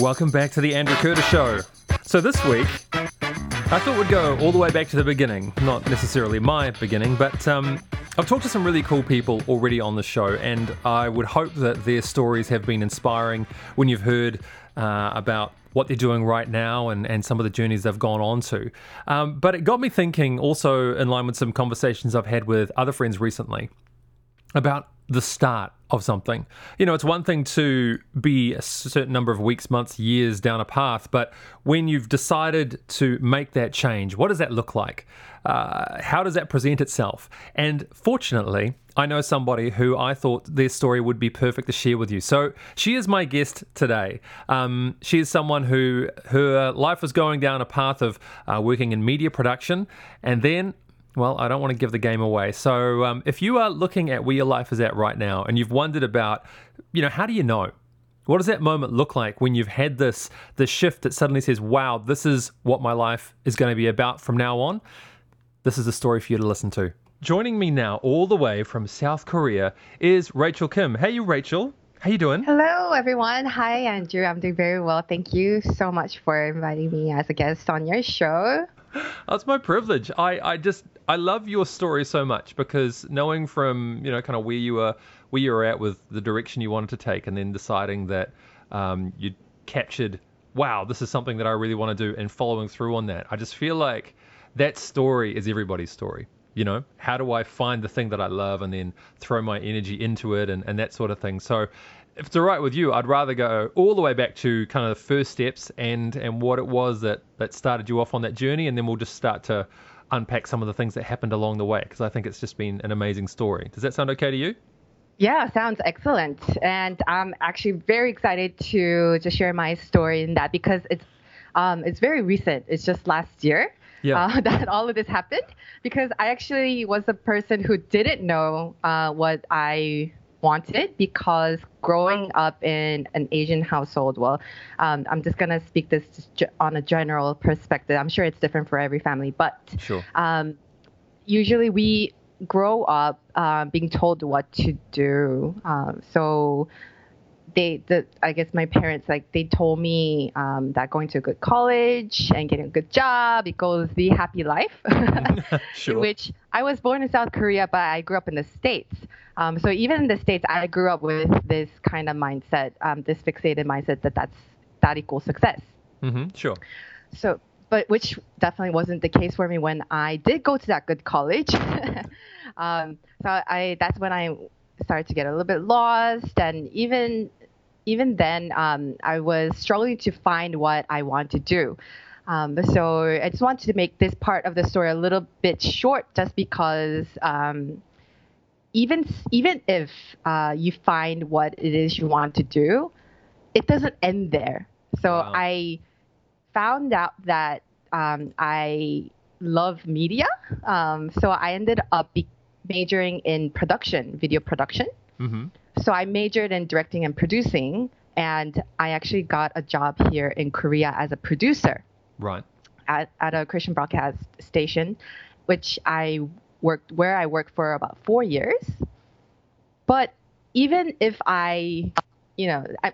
Welcome back to the Andrew Curtis Show. So this week, I thought we'd go all the way back to the beginning. Not necessarily my beginning, but um, I've talked to some really cool people already on the show, and I would hope that their stories have been inspiring when you've heard uh, about what they're doing right now and, and some of the journeys they've gone on to. Um, but it got me thinking also in line with some conversations I've had with other friends recently about the start of something. You know, it's one thing to be a certain number of weeks, months, years down a path, but when you've decided to make that change, what does that look like? Uh, how does that present itself? And fortunately, I know somebody who I thought their story would be perfect to share with you. So she is my guest today. Um, she is someone who her life was going down a path of uh, working in media production, and then well, I don't want to give the game away. So, um, if you are looking at where your life is at right now and you've wondered about, you know, how do you know? What does that moment look like when you've had this this shift that suddenly says, "Wow, this is what my life is going to be about from now on"? This is a story for you to listen to. Joining me now, all the way from South Korea, is Rachel Kim. Hey, you, Rachel. How you doing? Hello, everyone. Hi, Andrew. I'm doing very well. Thank you so much for inviting me as a guest on your show. That's my privilege. I, I just I love your story so much because knowing from you know kind of where you were where you were at with the direction you wanted to take, and then deciding that um, you captured, wow, this is something that I really want to do, and following through on that. I just feel like that story is everybody's story. You know, how do I find the thing that I love and then throw my energy into it and, and that sort of thing. So if it's all right with you, I'd rather go all the way back to kind of the first steps and and what it was that that started you off on that journey, and then we'll just start to unpack some of the things that happened along the way because I think it's just been an amazing story. Does that sound okay to you? Yeah, sounds excellent. And I'm actually very excited to just share my story in that because it's um, it's very recent. It's just last year yeah. uh, that all of this happened because I actually was a person who didn't know uh, what I wanted because growing up in an Asian household, well, um, I'm just going to speak this on a general perspective. I'm sure it's different for every family, but sure. um, usually we grow up uh, being told what to do. Um, so they the I guess my parents like they told me um, that going to a good college and getting a good job equals the happy life. sure. Which I was born in South Korea, but I grew up in the states. Um, so even in the states, I grew up with this kind of mindset, um, this fixated mindset that that's that equals success. Mm-hmm. Sure. So, but which definitely wasn't the case for me when I did go to that good college. um, so I that's when I started to get a little bit lost and even even then, um, I was struggling to find what I want to do. Um, so I just wanted to make this part of the story a little bit short, just because um, even even if uh, you find what it is you want to do, it doesn't end there. So wow. I found out that um, I love media. Um, so I ended up majoring in production, video production. Mm-hmm. So I majored in directing and producing, and I actually got a job here in Korea as a producer. Right. At, at a Christian broadcast station, which I worked where I worked for about four years. But even if I, you know, I,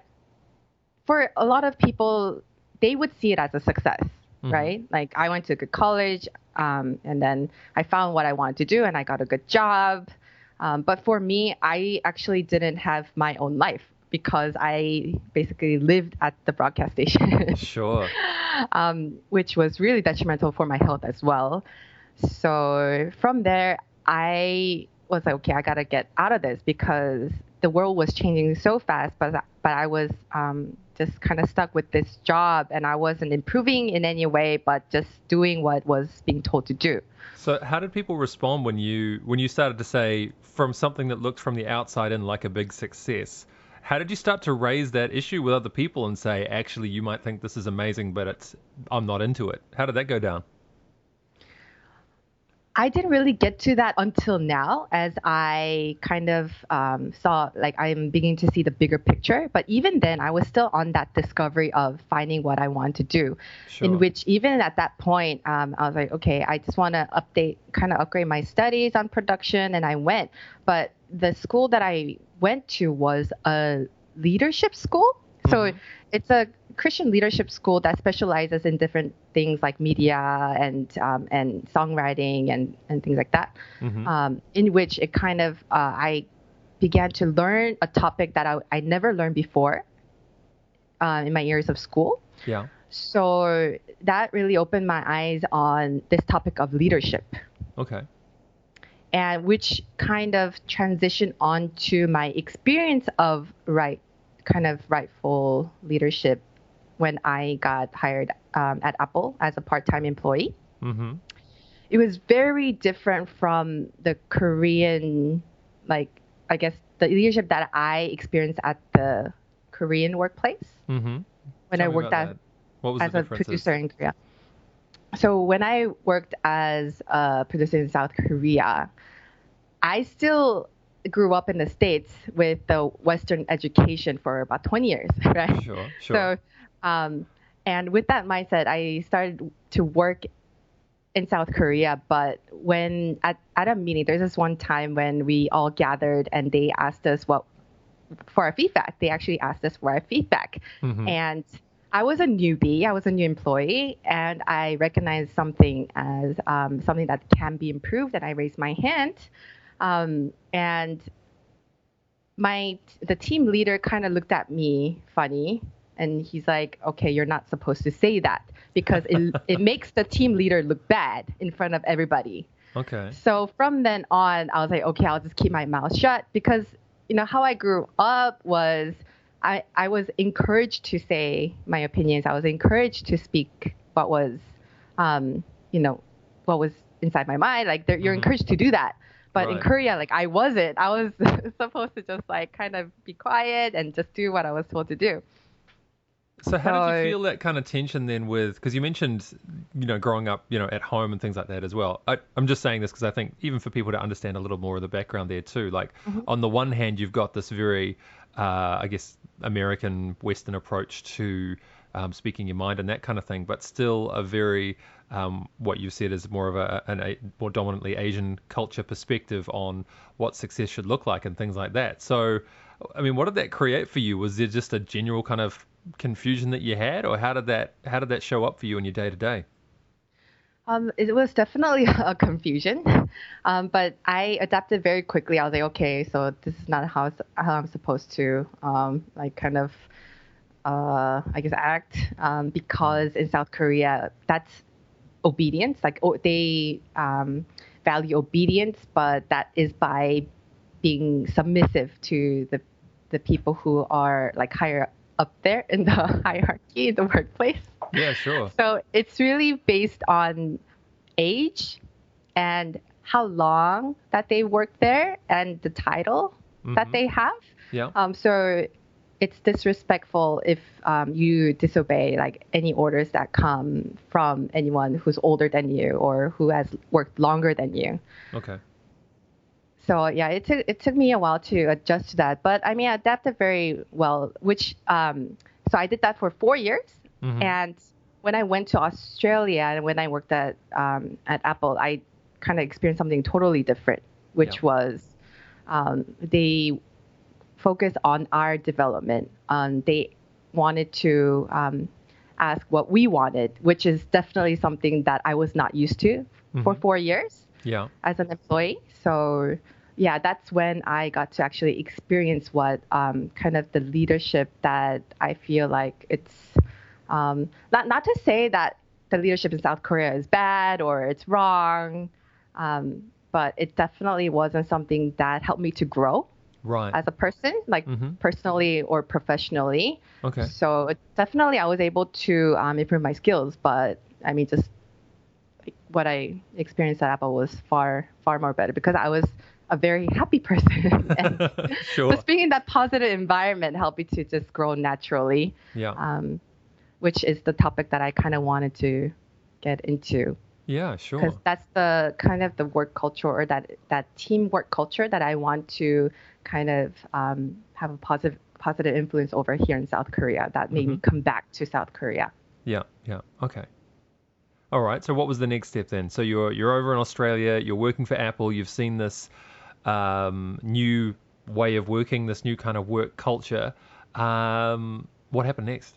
for a lot of people, they would see it as a success, mm-hmm. right? Like I went to a good college, um, and then I found what I wanted to do, and I got a good job. Um, but for me, I actually didn't have my own life because I basically lived at the broadcast station. sure. Um, which was really detrimental for my health as well. So from there, I was like, okay, I gotta get out of this because the world was changing so fast. But but I was um, just kind of stuck with this job, and I wasn't improving in any way, but just doing what was being told to do. So how did people respond when you when you started to say from something that looked from the outside in like a big success? How did you start to raise that issue with other people and say, actually, you might think this is amazing, but it's I'm not into it? How did that go down? I didn't really get to that until now, as I kind of um, saw, like, I'm beginning to see the bigger picture. But even then, I was still on that discovery of finding what I want to do. Sure. In which, even at that point, um, I was like, okay, I just want to update, kind of upgrade my studies on production, and I went. But the school that I went to was a leadership school. So mm-hmm. it's a Christian leadership school that specializes in different things like media and um, and songwriting and and things like that. Mhm. Um, in which it kind of uh, I began to learn a topic that I, I never learned before uh, in my years of school. Yeah. So that really opened my eyes on this topic of leadership, Okay. and which kind of transitioned onto my experience of right, kind of rightful leadership when I got hired um, at Apple as a part-time employee. Mm-hmm. It was very different from the Korean, like I guess the leadership that I experienced at the Korean workplace Mm-hmm. when I worked as What was as the a producer in Korea. So when I worked as a producer in South Korea, I still grew up in the States with the Western education for about 20 years, right? Sure. Sure. So, um, and with that mindset, I started to work in South Korea. But when at, at a meeting, there's this one time when we all gathered and they asked us what for our feedback. They actually asked us for our feedback, Mhm. and I was a newbie. I was a new employee, and I recognized something as um, something that can be improved. And I raised my hand, um, and my the team leader kind of looked at me funny, and he's like, "Okay, you're not supposed to say that because it it makes the team leader look bad in front of everybody." okay. So from then on, I was like, okay, I'll just keep my mouth shut because you know how I grew up was I I was encouraged to say my opinions. I was encouraged to speak what was, um, you know, what was inside my mind. Like you're Mhm. encouraged to do that. But in Korea, like I wasn't. I was supposed to just like kind of be quiet and just do what I was told to do. So how did you feel that kind of tension then with because you mentioned you know growing up you know at home and things like that as well. I, I'm just saying this because I think even for people to understand a little more of the background there too. Like Mm-hmm. on the one hand you've got this very uh, I guess American Western approach to um, speaking your mind and that kind of thing, but still a very um, what you've said is more of a an a more dominantly Asian culture perspective on what success should look like and things like that. So, I mean, what did that create for you? Was there just a general kind of confusion that you had, or how did that how did that show up for you in your day to day? Um, it was definitely a confusion, um, but I adapted very quickly. I was like, okay, so this is not how how I'm supposed to um, like kind of uh, I guess act um, because in South Korea that's obedience. Like oh, they um, value obedience, but that is by being submissive to the the people who are like higher up there in the hierarchy in the workplace. Yeah, sure. So it's really based on age and how long that they work there and the title that Mhm. they have. Yeah. Um, so it's disrespectful if um, you disobey like any orders that come from anyone who's older than you or who has worked longer than you. Okay. So yeah, it took it took me a while to adjust to that, but I mean, I adapted very well. Which um, so I did that for four years, Mhm. and when I went to Australia and when I worked at um, at Apple, I kind of experienced something totally different, which Yeah. was um, they focus on our development. Um, they wanted to um, ask what we wanted, which is definitely something that I was not used to for Mhm. four years Yeah. as an employee. So yeah, that's when I got to actually experience what um, kind of the leadership that I feel like it's um, not not to say that the leadership in South Korea is bad or it's wrong, um, but it definitely wasn't something that helped me to grow Right. as a person, like Mhm. personally or professionally. Okay. So it- definitely, I was able to um, improve my skills, but I mean, just like, what I experienced at Apple was far, far more better because I was a very happy person. and Sure. just being in that positive environment helped me to just grow naturally, Yeah. um, which is the topic that I kind of wanted to get into Yeah. Sure. because that's the kind of the work culture or that that teamwork culture that I want to kind of um, have a positive positive influence over here in South Korea that made me come back to South Korea. Yeah, yeah. Okay. All right. So what was the next step then? So you're you're over in Australia, you're working for Apple, you've seen this um, new way of working, this new kind of work culture. Um, what happened next?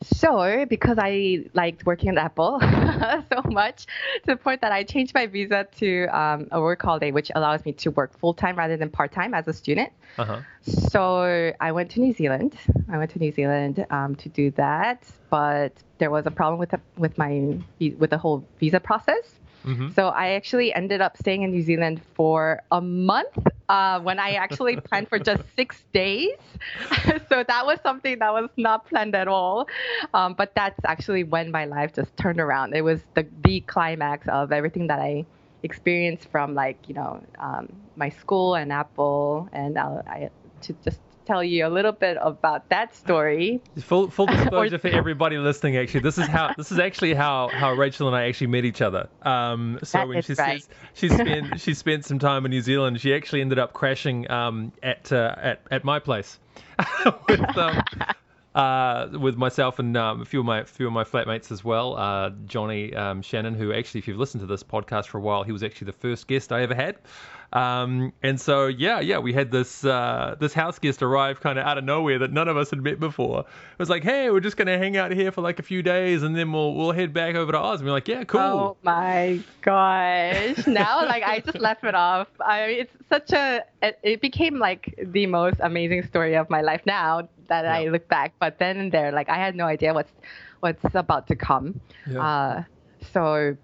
So, because I liked working at Apple so much, to the point that I changed my visa to um, a work holiday, which allows me to work full time rather than part time as a student. Uh-huh. So I went to New Zealand. I went to New Zealand um, to do that, but there was a problem with the, with my with the whole visa process. Mm-hmm. So I actually ended up staying in New Zealand for a month uh, when I actually planned for just six days. so that was something that was not planned at all. Um, but that's actually when my life just turned around. It was the the climax of everything that I experienced from like you know um, my school and Apple and uh, I to just tell you a little bit about that story. Full full disclosure for everybody listening. Actually, this is how this is actually how how Rachel and I actually met each other. Um, so That when she right. says she spent she spent some time in New Zealand, she actually ended up crashing um, at uh, at at my place with um, uh, with myself and um, a few of my few of my flatmates as well. Uh, Johnny um, Shannon, who actually, if you've listened to this podcast for a while, he was actually the first guest I ever had. Um, and so yeah, yeah, we had this uh, this house guest arrive kind of out of nowhere that none of us had met before. It was like, hey, we're just gonna hang out here for like a few days, and then we'll we'll head back over to Oz. And we're like, yeah, cool. Oh my gosh. Now, like, I just left it off. I mean, it's such a, it, it became like the most amazing story of my life now that I look back. But then and there, like, I had no idea what's, what's about to come. Yeah. Uh, so,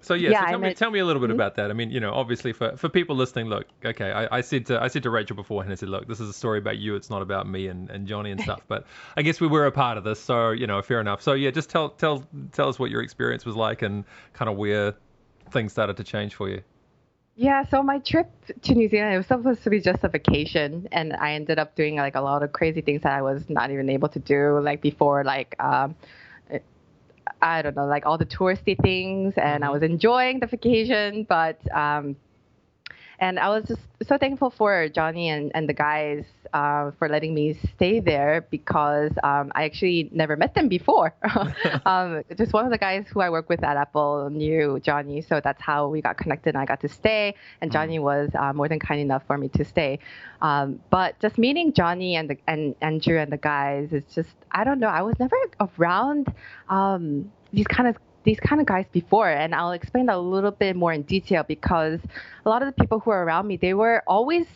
So yeah, Yeah, so tell me, tell me a little bit about that. I mean, you know, obviously for, for people listening, look, okay, I, I said to I said to Rachel beforehand, I said, look, this is a story about you. It's not about me and, and Johnny and stuff. But I guess we were a part of this, so you know, fair enough. So yeah, just tell tell tell us what your experience was like and kind of where things started to change for you. Yeah, so my trip to New Zealand it was supposed to be just a vacation, and I ended up doing like a lot of crazy things that I was not even able to do like before, like um, I don't know, like all the touristy things, and I was enjoying the vacation, but um, and I was just so thankful for Johnny and, and the guys uh, for letting me stay there because um, I actually never met them before. um, just one of the guys who I work with at Apple knew Johnny, so that's how we got connected and I got to stay. And Johnny was uh, more than kind enough for me to stay. Um, but just meeting Johnny and the, and Andrew and the guys, it's just I don't know. I was never around um, these kind of these kind of guys before and I'll explain that a little bit more in detail because a lot of the people who are around me they were always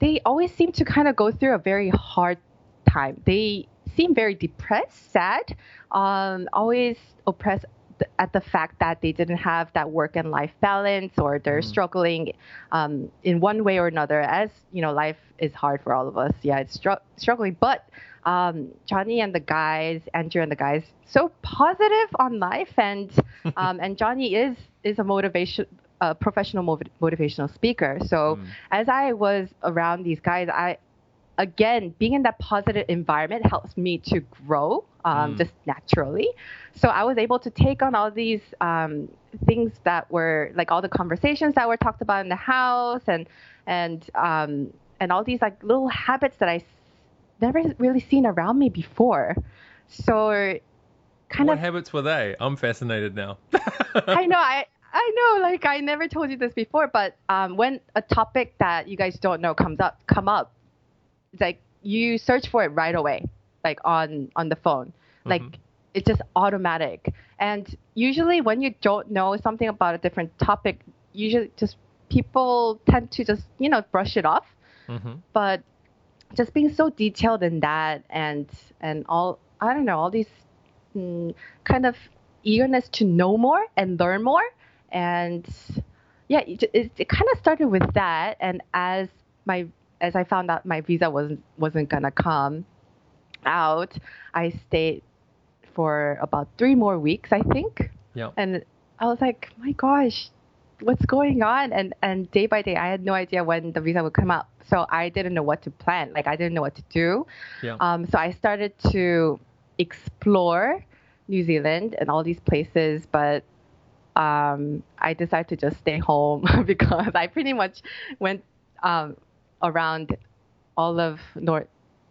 they always seem to kind of go through a very hard time. They seem very depressed, sad, um, always oppressed at the fact that they didn't have that work and life balance or they're struggling um, in one way or another as you know life is hard for all of us yeah it's str- struggling but um, johnny and the guys andrew and the guys so positive on life and um, and johnny is is a motivation a professional motiv- motivational speaker so as i was around these guys i again, being in that positive environment helps me to grow um, Mm. just naturally. So I was able to take on all these um, things that were like all the conversations that were talked about in the house and and um, and all these like little habits that I never really seen around me before. So kind of what of habits were they? I'm fascinated now. I know I I know like I never told you this before, but um, when a topic that you guys don't know comes up come up, it's like you search for it right away, like on on the phone, like it's just automatic. And usually when you don't know something about a different topic, usually just people tend to just you know brush it off. hmm But just being so detailed in that and and all I don't know all these mm, kind of eagerness to know more and learn more. And yeah it, it, it kind of started with that. And as my as I found out my visa wasn't wasn't gonna come out I stayed for about three more weeks I think. Yeah. and I was like, my gosh, what's going on? And and day by day, I had no idea when the visa would come out, so I didn't know what to plan. Like I didn't know what to do. Yeah. Um, so I started to explore New Zealand and all these places, but um, I decided to just stay home because I pretty much went um, around all of North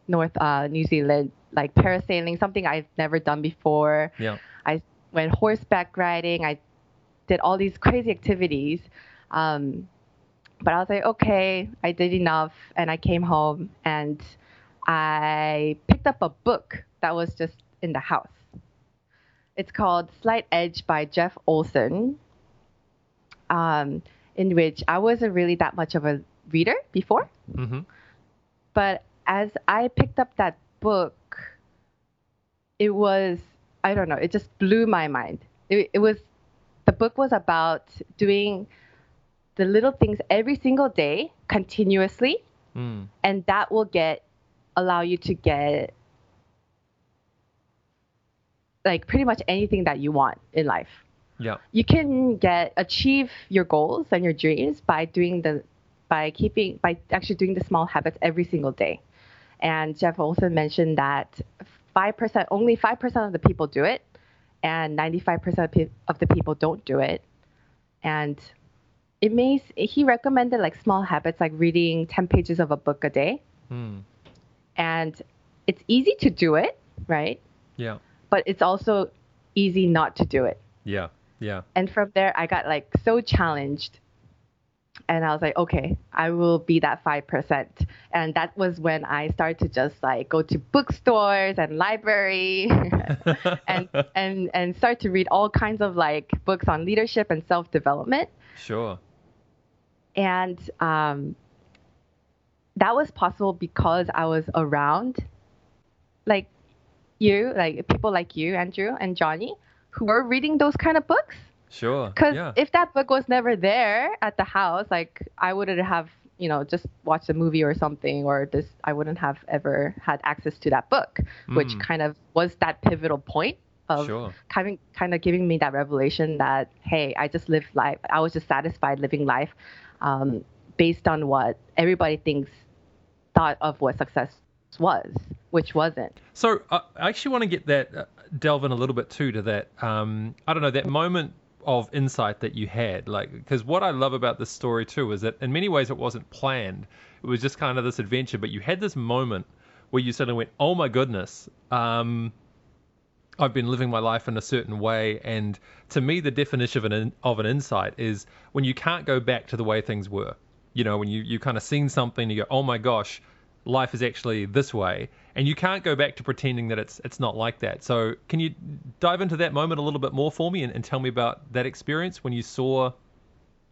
North uh, New Zealand, like parasailing, something I've never done before. Yeah. I went horseback riding. I did all these crazy activities. Um, but I was like, okay, I did enough. And I came home and I picked up a book that was just in the house. It's called Slight Edge by Jeff Olson. Um, in which I wasn't really that much of a reader before, Mm-hmm. but as I picked up that book, it was I don't know, it just blew my mind. It, it was the book was about doing the little things every single day continuously, Mm. and that will get allow you to get like pretty much anything that you want in life. Yeah. You can get achieve your goals and your dreams by doing the by keeping by actually doing the small habits every single day. And Jeff also mentioned that five percent only five percent of the people do it, and ninety five percent of the people don't do it. And it may he recommended like small habits like reading ten pages of a book a day, Mm. and it's easy to do it, right? Yeah. But it's also easy not to do it. Yeah. Yeah. And from there, I got like so challenged. And I was like, okay, I will be that 5%. And that was when I started to just like go to bookstores and library and, and, and start to read all kinds of like books on leadership and self development. Sure. And um, that was possible because I was around like you, like people like you, Andrew and Johnny, who were reading those kind of books. Sure. Because yeah. if that book was never there at the house, like I wouldn't have, you know, just watched a movie or something, or this, I wouldn't have ever had access to that book, which Mm. kind of was that pivotal point of Sure. kind of, kind of giving me that revelation that, hey, I just lived life. I was just satisfied living life um, based on what everybody thinks thought of what success was, which wasn't. So uh, I actually want to get that uh, delve in a little bit too to that. Um, I don't know that moment of insight that you had, like because what I love about this story too is that in many ways it wasn't planned. It was just kind of this adventure, but you had this moment where you suddenly went, "Oh my goodness." Um, I've been living my life in a certain way, and to me, the definition of an of an insight is when you can't go back to the way things were. You know, when you you kind of seen something, you go, "Oh my gosh, life is actually this way," and you can't go back to pretending that it's it's not like that. So, can you dive into that moment a little bit more for me, and, and tell me about that experience when you saw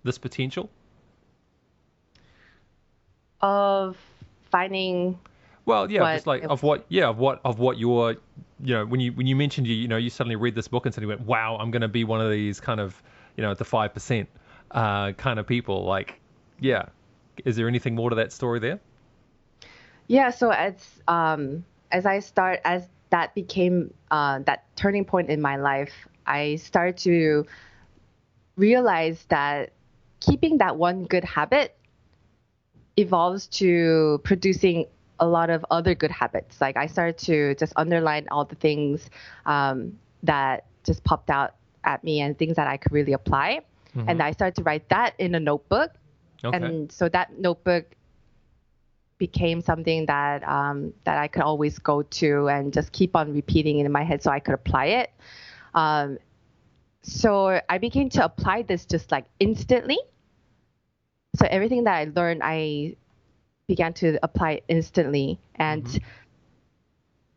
this potential? Of finding Well, yeah, What- just like of what, yeah, of what, of what your, you know, when you when you mentioned you, you know, you suddenly read this book and suddenly went, wow, I'm going to be one of these kind of, you know, the five percent uh, kind of people. Like, yeah, is there anything more to that story there? Yeah, so as um, as I start as that became uh, that turning point in my life, I started to realize that keeping that one good habit evolves to producing a lot of other good habits. Like I started to just underline all the things um, that just popped out at me and things that I could really apply. And I started to write that in a notebook. Okay. And so that notebook became something that um, that I could always go to and just keep on repeating it in my head so I could apply it. Um, so I began to apply this just like instantly. So everything that I learned, I began to apply instantly, and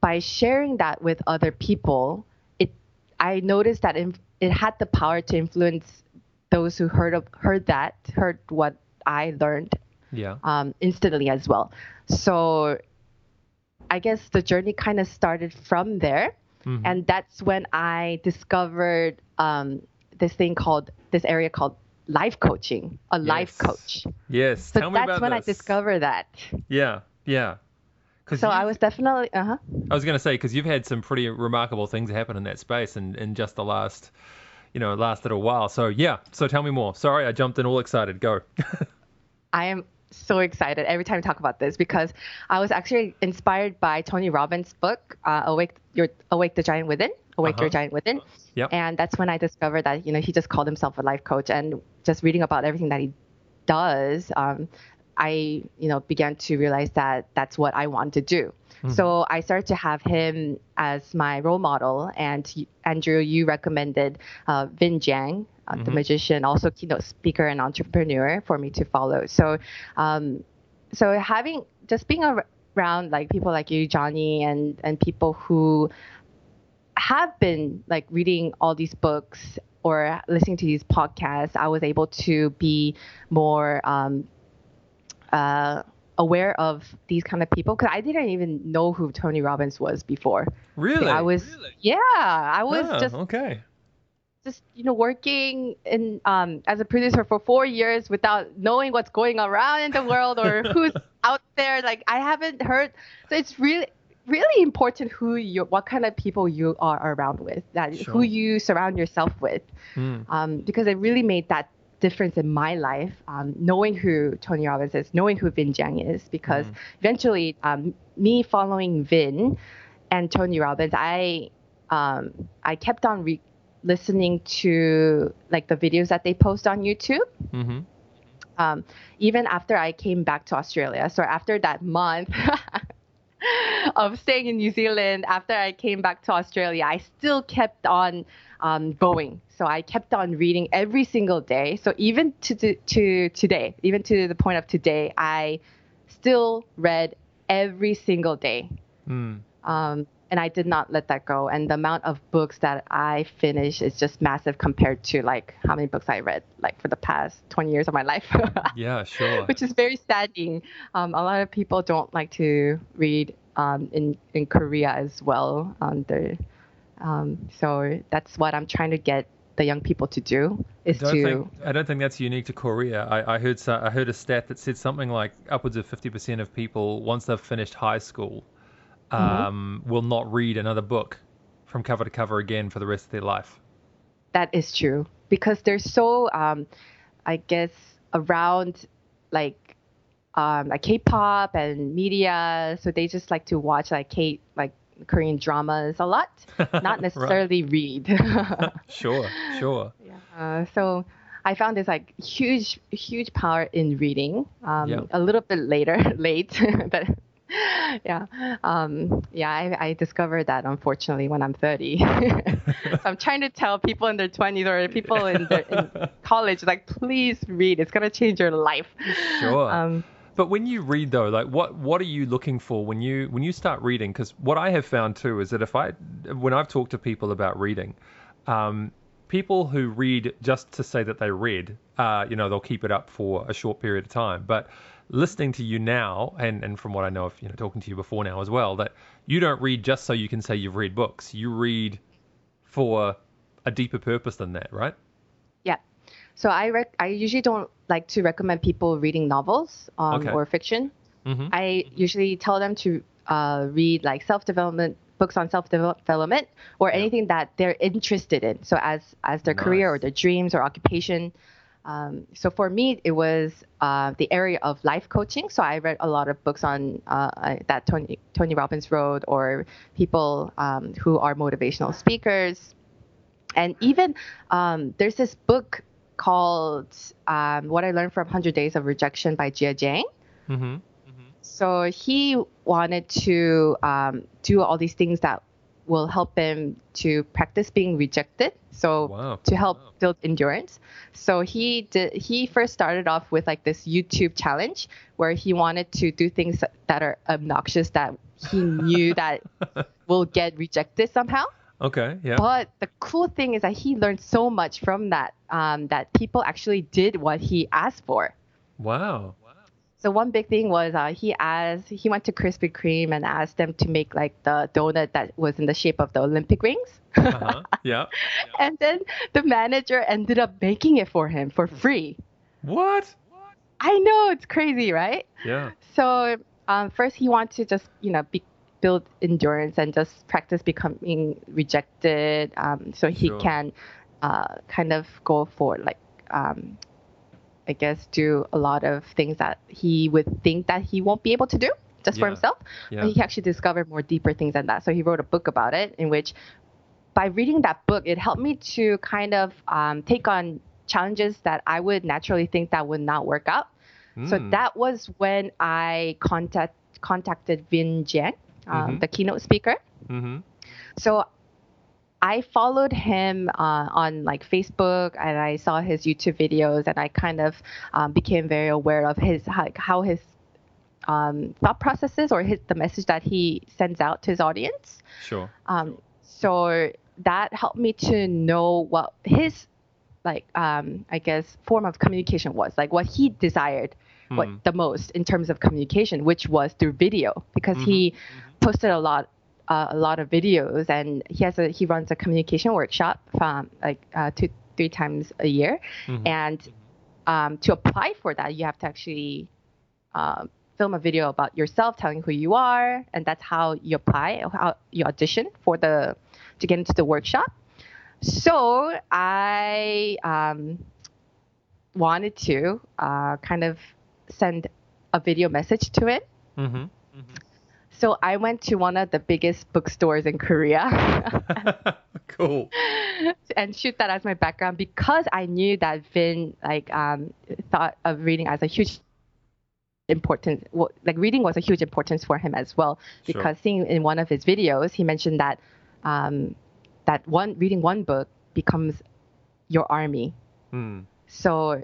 by sharing that with other people, it I noticed that it, it had the power to influence those who heard of, heard that, heard what I learned yeah. um, instantly as well. So I guess the journey kind of started from there. Mhm. And that's when I discovered um, this thing called, this area called life coaching, a life coach. Yes. So Tell me that's when I discovered that. Yeah. Yeah. So I was definitely, uh huh. I was going to say because you've had some pretty remarkable things happen in that space in, in just the last, you know, last little while. So yeah. So tell me more. Sorry, I jumped in all excited. Go. I am so excited every time I talk about this because I was actually inspired by Tony Robbins' book, uh, "Awake Your Awake the Giant Within." Awake Uh-huh. Your Giant Within. Yep. And that's when I discovered that you know he just called himself a life coach, and just reading about everything that he does, um, I you know began to realize that that's what I want to do. So I started to have him as my role model, and Andrew, you recommended uh, Vinh Giang, uh, the magician, also keynote speaker and entrepreneur, for me to follow. So, um, so having just being around like people like you, Johnny, and and people who have been like reading all these books or listening to these podcasts, I was able to be more um, uh, aware of these kind of people because I didn't even know who Tony Robbins was before. Really? I was, really? yeah, I was Ah, just okay. just you know working in um, as a producer for four years without knowing what's going around in the world or who's out there. Like I haven't heard. So it's really really important who you what kind of people you are around with that Sure. who you surround yourself with Mm. um, because it really made that difference in my life um, knowing who tony robbins is knowing who vinh giang is because eventually um, me following vin and tony robbins i um, i kept on re- listening to like the videos that they post on youtube. Hmm um, even after I came back to Australia. So after that month of staying in New Zealand, after I came back to Australia, I still kept on um, going. So I kept on reading every single day. So even to, to to today, even to the point of today, I still read every single day. Mm. Um, and I did not let that go. And the amount of books that I finished is just massive compared to like how many books I read like for the past 20 years of my life. Yeah, sure. Which is very saddening. Um, a lot of people don't like to read um, in in Korea as well. Um, the, um, so that's what I'm trying to get the young people to do is don't to think, I don't think that's unique to Korea. I, I heard I heard a stat that said something like upwards of 50% of people once they've finished high school Mm-hmm. um, will not read another book from cover to cover again for the rest of their life. That is true because they're so, um, I guess, around like um, like K-pop and media, so they just like to watch like K like Korean dramas a lot, not necessarily read. Sure, sure. uh, so I found this like huge, huge power in reading. Um, Yeah. A little bit later, late, but yeah, um, yeah. I, I discovered that unfortunately when I'm 30. so I'm trying to tell people in their 20s or people in, their, in college, like, please read. It's gonna change your life. Sure. Um, But when you read though, like what what are you looking for when you when you start reading? Because what I have found too is that if I when I've talked to people about reading, um, people who read just to say that they read, uh, you know, they'll keep it up for a short period of time. But listening to you now, and and from what I know of, you know, talking to you before now as well, that you don't read just so you can say you've read books. You read for a deeper purpose than that, right? Yeah. So I rec- I usually don't like to recommend people reading novels um, Okay. or fiction. Mm-hmm. I usually tell them to uh, read like self development books on self development or anything that they're interested in. So as as their career or their dreams or occupation. Um, so for me, it was uh, the area of life coaching. So I read a lot of books on uh, uh, that Tony Tony Robbins wrote, or people um, who are motivational speakers, and even um, there's this book called um, "What I Learned from 100 Days of Rejection" by Jia Jiang. Mm-hmm. So he wanted to um, do all these things that will help him to practice being rejected. So Wow. to help build endurance. So he did. He first started off with like this YouTube challenge where he wanted to do things that are obnoxious that he knew that will get rejected somehow. Okay. Yeah. But the cool thing is that he learned so much from that. Um, that people actually did what he asked for. Wow. So one big thing was uh, he asked he went to Krispy Kreme and asked them to make like the donut that was in the shape of the Olympic rings. Uh-huh. Yeah. and then the manager ended up making it for him for free. What? I know it's crazy, right? Yeah. So um, first he wanted to just you know be, build endurance and just practice becoming rejected, um, so he Sure. can uh, kind of go for like um, I guess do a lot of things that he would think that he won't be able to do just for himself. Yeah. But he actually discovered more deeper things than that. So he wrote a book about it in which by reading that book, it helped me to kind of um, take on challenges that I would naturally think that would not work out. So Mm. that was when I contact, contacted Vinh Giang, um, Mhm. the keynote speaker. Mm-hmm. So I followed him uh, on like Facebook and I saw his YouTube videos and I kind of um, became very aware of his how, how his um, thought processes or his the message that he sends out to his audience. Sure. Um, so that helped me to know what his like um, I guess form of communication was, like what he desired what Hmm. the most in terms of communication, which was through video, because he Mm-hmm. posted a lot uh, a lot of videos, and he has a he runs a communication workshop from like uh, two three times a year, Mhm. and um, to apply for that, you have to actually um, film a video about yourself, telling who you are, and that's how you apply, how you audition for the to get into the workshop. So I um, wanted to uh, kind of send a video message to it. hmm So I went to one of the biggest bookstores in Korea cool. and shoot that as my background because I knew that Vinh like um, thought of reading as a huge importance. Well, like reading was a huge importance for him as well Sure. because seeing in one of his videos he mentioned that um, that one reading one book becomes your army. Mm. So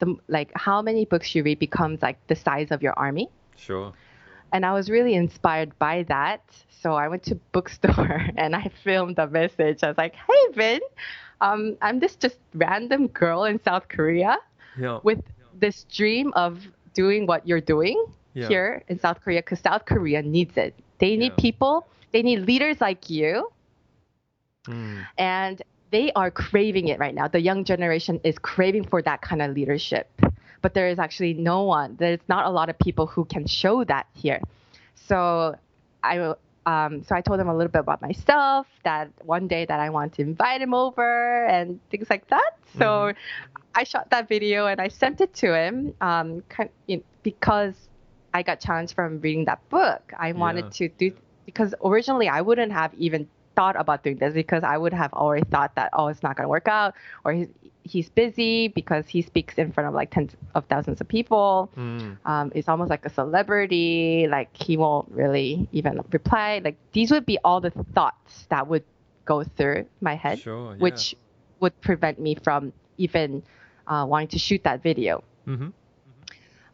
the like how many books you read becomes like the size of your army. Sure. And I was really inspired by that. So I went to bookstore and I filmed a message. I was like, "Hey Vinh, um, I'm this just random girl in South Korea Yeah. with this dream of doing what you're doing Yeah. here in South Korea because South Korea needs it. They need Yeah. people. They need leaders like you, Mm. and they are craving it right now. The young generation is craving for that kind of leadership. But there is actually no one. There's not a lot of people who can show that here. So I um, so I told him a little bit about myself. That one day that I want to invite him over and things like that. So I shot that video and I sent it to him. Um, kind, you know, because I got challenged from reading that book. I wanted Yeah. to do because originally I wouldn't have even thought about doing this because I would have already thought that oh it's not gonna work out or he's busy because he speaks in front of like tens of thousands of people. Mm. Um, it's almost like a celebrity. Like he won't really even reply. Like these would be all the thoughts that would go through my head, Sure. Yeah. which would prevent me from even uh, wanting to shoot that video. hmm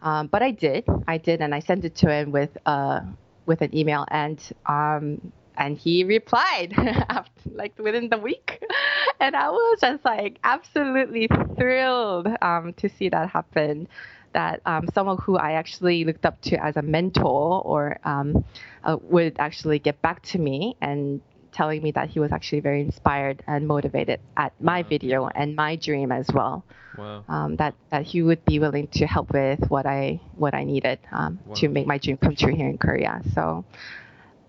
Um, but I did. I did, and I sent it to him with uh, with an email, and um, and he replied after, like within the week, and I was just like absolutely thrilled um, to see that happen. That um, someone who I actually looked up to as a mentor or um, uh, would actually get back to me and telling me that he was actually very inspired and motivated at my video and my dream as well Wow. um, that that he would be willing to help with what I what I needed um, to make my dream come true here in Korea. So,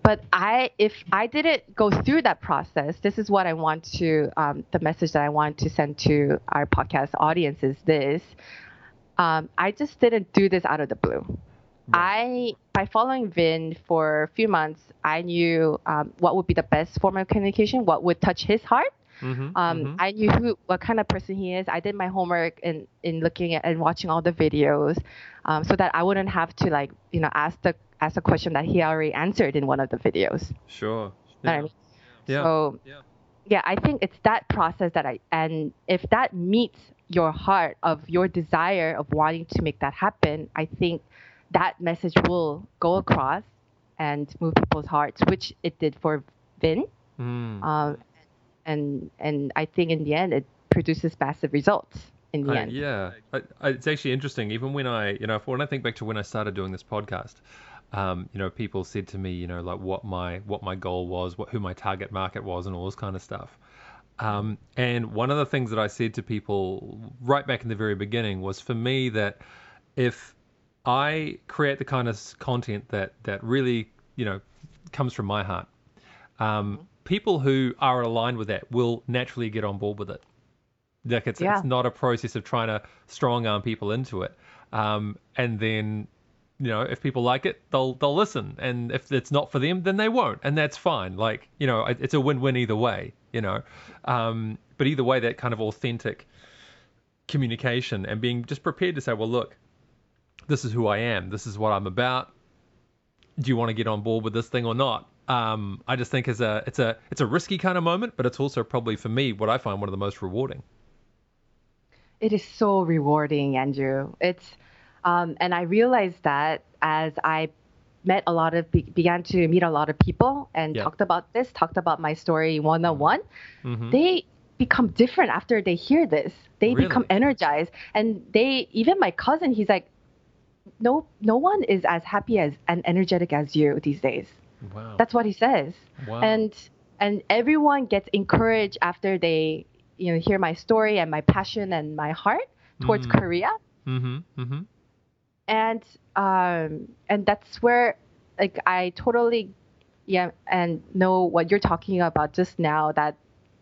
but I if I didn't go through that process, this is what I want to um, the message that I want to send to our podcast audience is this. Um, I just didn't do this out of the blue. I by following Vinh for a few months, I knew um, what would be the best form of communication, what would touch his heart, hmm um, I knew who, what kind of person he is. I did my homework in, in looking at and watching all the videos, um, so that I wouldn't have to like you know ask the ask a question that he already answered in one of the videos. Sure. I Yeah. mean? Yeah. So Yeah. yeah, I think it's that process that I and if that meets your heart of your desire of wanting to make that happen, I think that message will go across and move people's hearts, which it did for Vinh. Mm. Um, and and I think in the end it produces massive results in the I- end. yeah, I, I, it's actually interesting. Even when I, you know, when I think back to when I started doing this podcast, um, you know, people said to me, you know, like what my what my goal was, what who my target market was, and all this kind of stuff. Um, and one of the things that I said to people right back in the very beginning was for me that if I create the kind of content that that really, you know, comes from my heart, um, people who are aligned with that will naturally get on board with it. Like it's Yeah. it's not a process of trying to strong arm people into it. Um, and then, you know, if people like it, they'll they'll listen. And if it's not for them, then they won't, and that's fine. Like you know, it- it's a win-win either way. You know, um, but either way, that kind of authentic communication and being just prepared to say, well, look, this is who I am. This is what I'm about. Do you want to get on board with this thing or not? Um, I just think it's a it's a it's a risky kind of moment, but it's also probably for me what I find one of the most rewarding. It is so rewarding, Andrew. It's um, and I realized that as I met a lot of be- began to meet a lot of people and Yeah. talked about this, talked about my story one on one, they become different after they hear this. They become energized, and they even my cousin, he's like, no, no one is as happy as and energetic as you these days. Wow. That's what he says, wow. and and everyone gets encouraged after they you know hear my story and my passion and my heart towards Mm. Korea mm-hmm. Mm-hmm. and um and that's where like i totally yeah and know what you're talking about just now that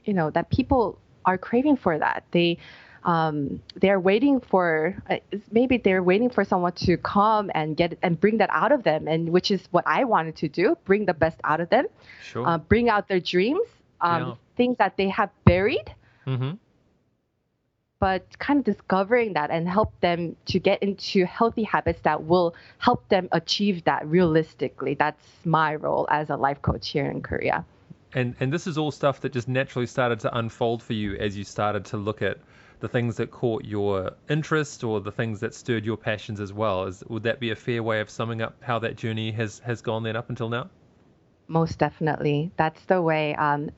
you know that people are craving for that they um they're waiting for uh, maybe they're waiting for someone to come and get and bring that out of them and which is what i wanted to do bring the best out of them Sure. uh, bring out their dreams um Yeah. things that they have buried mm-hmm. but kind of discovering that and help them to get into healthy habits that will help them achieve that realistically. That's my role as a life coach here in Korea. And and this is all stuff that just naturally started to unfold for you as you started to look at the things that caught your interest or the things that stirred your passions as well. Is would that be a fair way of summing up how that journey has has gone then up until now? Most definitely. That's the way. Um,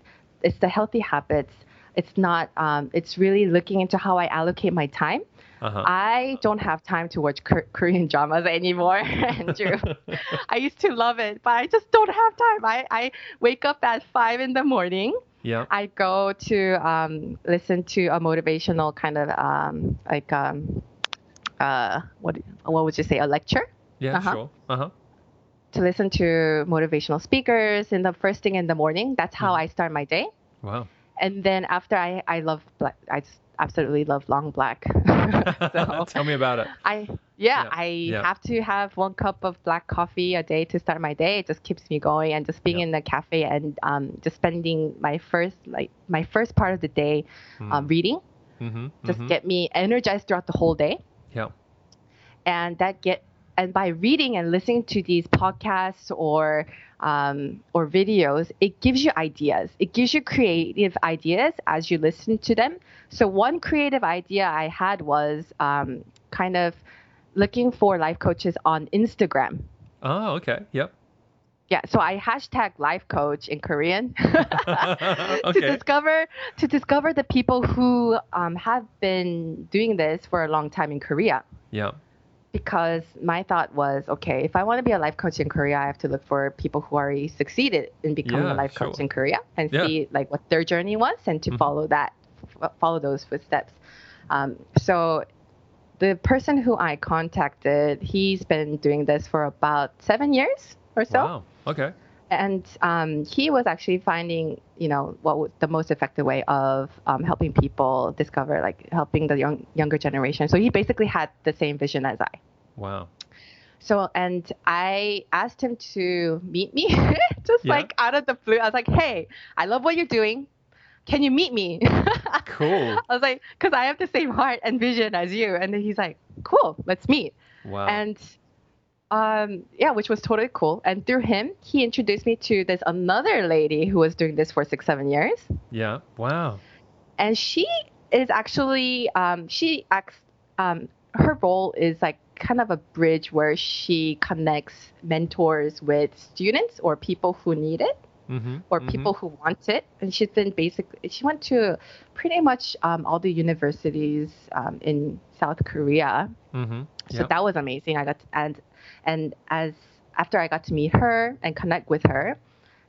it's the healthy habits. It's not, um, it's really looking into how I allocate my time. Uh-huh. I don't have time to watch Kor- Korean dramas anymore, Andrew. I used to love it, but I just don't have time. I, I wake up at five in the morning. Yeah. I go to um, listen to a motivational kind of um, like um, uh, what what would you say a lecture Yeah, uh-huh. sure. Uh-huh. to listen to motivational speakers in the first thing in the morning. That's how I start my day. Wow. And then after I I love. I just absolutely love long black. so Tell me about it. I yeah, Yeah, I yeah. have to have one cup of black coffee a day to start my day. It just keeps me going and just being Yeah. in the cafe and um, just spending my first like my first part of the day um, reading Mm-hmm. just mm-hmm. get me energized throughout the whole day Yeah. and that get and by reading and listening to these podcasts or um, or videos it gives you ideas it gives you creative ideas as you listen to them so one creative idea i had was um, kind of looking for life coaches on instagram Oh, okay. Yep. yeah so i hashtag life coach in korean to Okay. discover to discover the people who um, have been doing this for a long time in korea Yeah. Because my thought was okay if i want to be a life coach in korea i have to look for people who already succeeded in becoming Yeah, a life coach in korea and Yeah. see like what their journey was and to Mhm. follow that f- follow those footsteps um, so the person who i contacted he's been doing this for about seven years or so Wow. Okay. And um, he was actually finding you know what was the most effective way of um, helping people discover like helping the young younger generation so he basically had the same vision as i Wow. so and i asked him to meet me just Yeah. like out of the blue i was like hey i love what you're doing can you meet me Cool. i was like because i have the same heart and vision as you and then he's like cool let's meet Wow. and um, yeah, which was totally cool. And through him, he introduced me to this another lady who was doing this for six, seven years. yeah. Wow. And she is actually, um, she acts, um, her role is like kind of a bridge where she connects mentors with students or people who need it Mm-hmm. or people who want it. And she's been basically, she went to pretty much um, all the universities um, in South Korea. Mm-hmm. So that was amazing. I got to, and and as after I got to meet her and connect with her,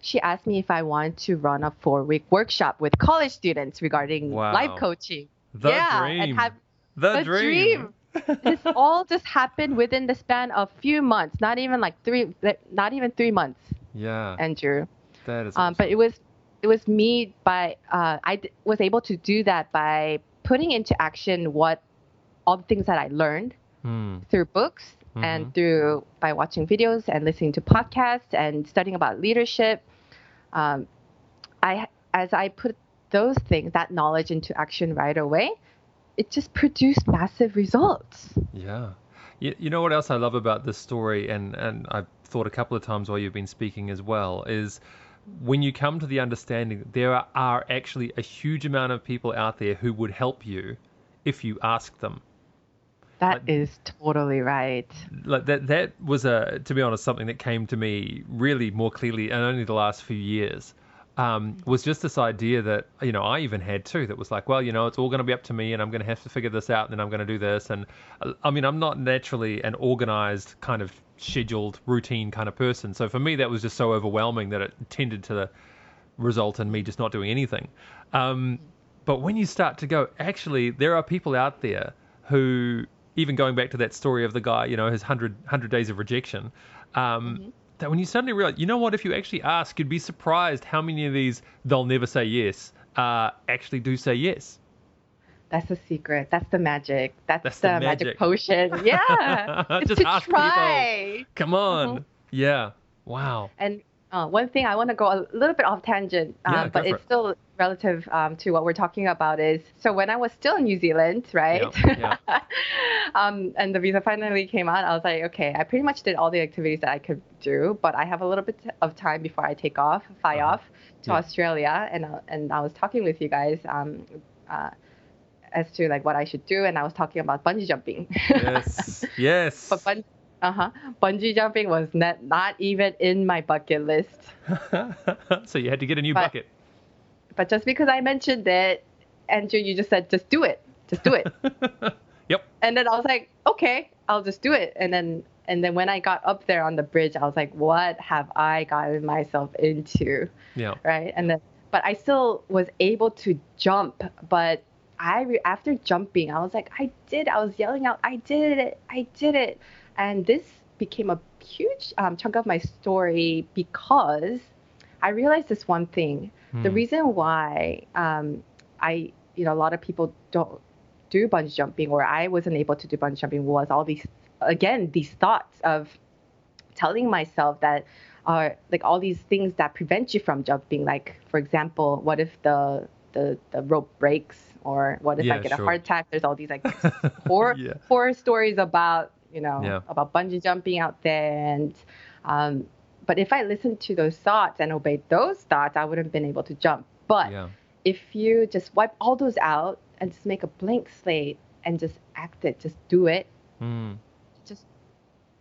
she asked me if I wanted to run a four week workshop with college students regarding Wow. life coaching. The yeah, dream. and have the, the dream. this all just happened within the span of a few months, not even like three, not even three months, yeah. Andrew. that is. Um, but it was it was me by uh, I d- was able to do that by putting into action what all the things that I learned Hmm. through books Mhm. and through by watching videos and listening to podcasts and studying about leadership. Um, I as I put those things, that knowledge into action right away, it just produced massive results. Yeah. You, you know what else I love about this story, and, and I've thought a couple of times while you've been speaking as well, is when you come to the understanding that there are, are actually a huge amount of people out there who would help you if you ask them. That Like- is totally right. like that that was a to be honest something that came to me really more clearly and only the last few years um, was just this idea that you know I even had too that was like well you know it's all going to be up to me and I'm going to have to figure this out and then I'm going to do this. And I mean I'm not naturally an organized kind of scheduled routine kind of person. So for me that was just so overwhelming that it tended to result in me just not doing anything. Um, but when you start to go actually there are people out there who even going back to that story of the guy you know his 100, 100 days of rejection um, that when you suddenly realize you know what if you actually ask you'd be surprised how many of these they'll never say yes uh, actually do say yes That's the secret. That's the magic. That's, That's the, the magic. magic. potion. Yeah. Just to ask people. come on Mhm. yeah wow And uh, one thing I want to go a little bit off tangent, um, Yeah, but it's it. still relative um, to what we're talking about. Is so when I was still in New Zealand, right? Yeah, um, and the visa finally came out, I was like, okay, I pretty much did all the activities that I could do, but I have a little bit of time before I take off, fly Uh-huh. off to Yeah. Australia, and uh, and I was talking with you guys. Um, uh, as to like what I should do, and I was talking about bungee jumping. yes yes but bun- uh-huh. bungee jumping was not not even in my bucket list. so you had to get a new But- bucket But just because I mentioned it, Andrew, you just said, just do it. Just do it. yep and then I was like, okay, I'll just do it. And then and then when I got up there on the bridge, I was like, what have I gotten myself into? yeah Right. And then but I still was able to jump. But I after jumping, I was like, I did. I was yelling out, I did it. I did it. And this became a huge um, chunk of my story because I realized this one thing. The Hmm. reason why um, I, you know, a lot of people don't do bungee jumping or I wasn't able to do bungee jumping was all these, again, these thoughts of telling myself that are like all these things that prevent you from jumping. Like, for example, what if the the, the rope breaks or what if Yeah, I get sure. a heart attack? There's all these like horror Yeah. horror stories about you know Yeah. about bungee jumping out there and um, but if I listened to those thoughts and obeyed those thoughts, I wouldn't have been able to jump. But yeah if you just wipe all those out and just make a blank slate and just act it, just do it, Hmm. just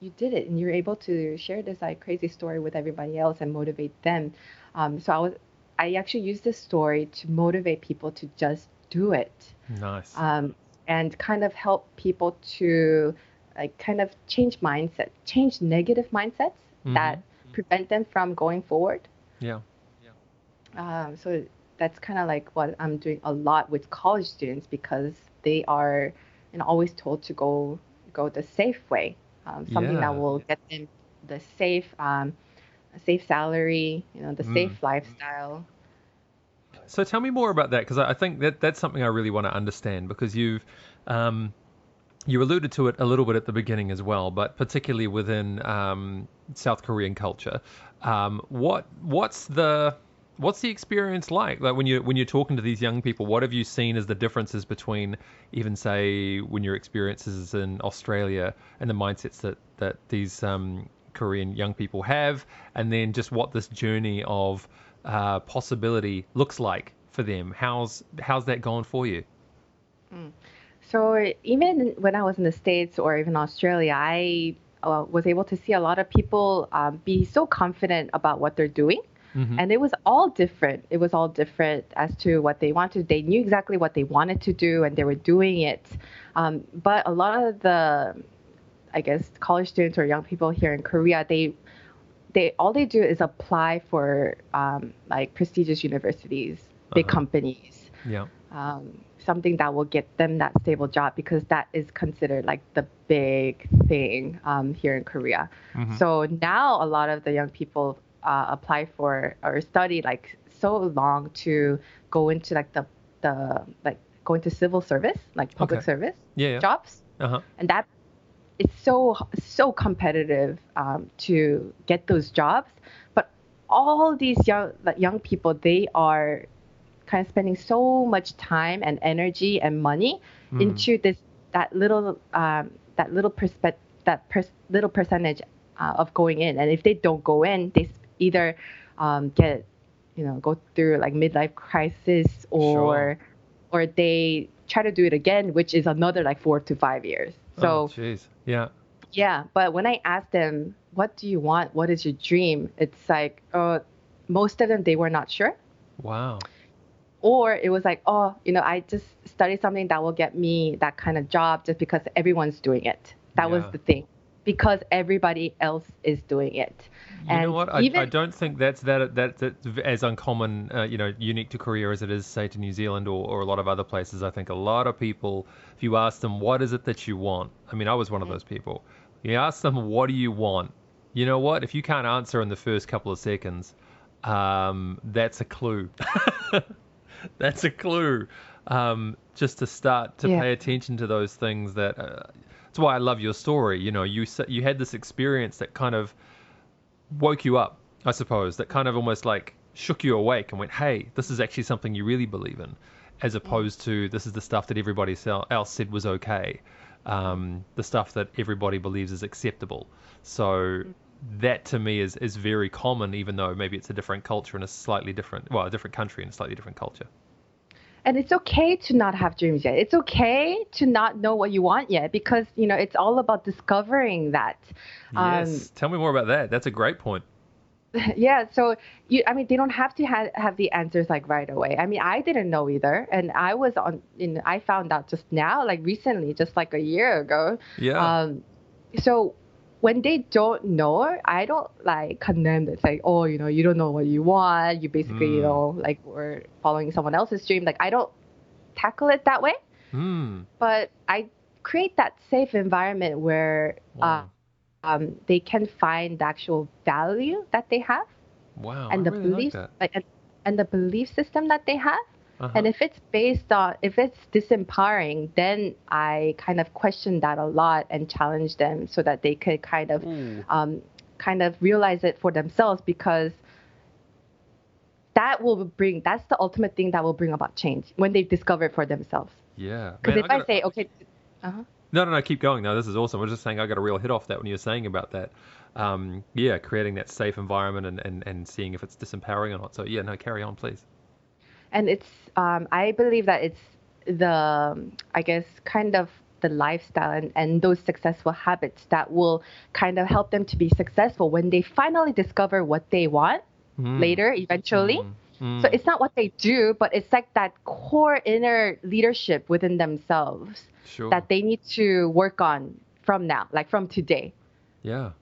you did it and you're able to share this like crazy story with everybody else and motivate them. Um, so I was I actually used this story to motivate people to just do it nice um, and kind of help people to like kind of change mindset, change negative mindsets that prevent them from going forward. yeah Um, so that's kind of like what I'm doing a lot with college students because they are you know, always told to go go the safe way, um, something Yeah. that will get them the safe um, safe salary, you know, the Mm. safe lifestyle. So tell me more about that because I I think that that's something I really want to understand because you've um, you alluded to it a little bit at the beginning as well, but particularly within um, South Korean culture, um, what what's the what's the experience like? Like when you when you're talking to these young people, what have you seen as the differences between even say when your experiences in Australia and the mindsets that that these um, Korean young people have, and then just what this journey of uh, possibility looks like for them. How's how's that gone for you? So even when I was in the States or even Australia, I uh, was able to see a lot of people um, be so confident about what they're doing. Mhm. And it was all different. It was all different as to what they wanted. They knew exactly what they wanted to do and they were doing it. Um, but a lot of the, I guess, college students or young people here in Korea, they they all they do is apply for um, like prestigious universities, big Uh-huh. companies Yeah. um, something that will get them that stable job because that is considered like the big thing um, here in Korea. Mhm. So now a lot of the young people uh, apply for or study like so long to go into like the the like go into civil service, like public Okay. service Yeah. yeah. jobs, Uh huh. and that it's so so competitive um, to get those jobs. But all these young like young people, they are kind of spending so much time and energy and money Mm. into this that little um, that little perspe- that pers- little percentage uh, of going in. And if they don't go in, they either um, get you know go through like midlife crisis or Sure. or they try to do it again, which is another like four to five years. So, oh, jeez. Yeah. yeah, but when I asked them, what do you want? What is your dream? It's like, uh, most of them, they were not sure. Wow. Or it was like, oh, you know, I just studied something that will get me that kind of job just because everyone's doing it. That was the thing. Because everybody else is doing it. You know what? I, even, I don't think that's that that that's as uncommon, uh, you know, unique to Korea as it is, say, to New Zealand or, or a lot of other places. I think a lot of people, if you ask them, what is it that you want? I mean, I was one of those people. You ask them, what do you want? You know what? If you can't answer in the first couple of seconds, um, that's a clue. that's a clue. Um, just to start to Yeah. pay attention to those things that. Uh, that's why I love your story. You know, you you had this experience that kind of woke you up, I suppose, that kind of almost like shook you awake and went, hey, this is actually something you really believe in, as opposed to this is the stuff that everybody else said was okay, um, the stuff that everybody believes is acceptable. So that to me is, is very common, even though maybe it's a different culture and a slightly different, well, a different country and a slightly different culture. And it's okay to not have dreams yet. It's okay to not know what you want yet because, you know, it's all about discovering that. Um, Yes. Tell me more about that. That's a great point. yeah so you i mean they don't have to ha- have the answers like right away i mean i didn't know either and i was on in i found out just now like recently just like a year ago Yeah. um so when they don't know i don't like condemn it. it's like oh you know you don't know what you want you basically you Mm. know like we're following someone else's dream like i don't tackle it that way Hmm. but i create that safe environment where Wow. uh, um, they can find the actual value that they have wow. and I the really like like, and, and the belief system that they have Uh-huh. and if it's based on if it's disempowering then i kind of question that a lot and challenge them so that they could kind of Ooh. um, kind of realize it for themselves because that will bring that's the ultimate thing that will bring about change when they discover it for themselves Yeah. because if I, gotta- say okay uh-huh. No, no, no, keep going. No, this is awesome. I was just saying I got a real hit off that when you were saying about that. Um, yeah, creating that safe environment and, and, and seeing if it's disempowering or not. So, yeah, no, carry on, please. And it's um, i believe that it's the i guess kind of the lifestyle and, and those successful habits that will kind of help them to be successful when they finally discover what they want Mm. later eventually Mm. Mm. so it's not what they do but it's like that core inner leadership within themselves sure. that they need to work on from now like from today yeah.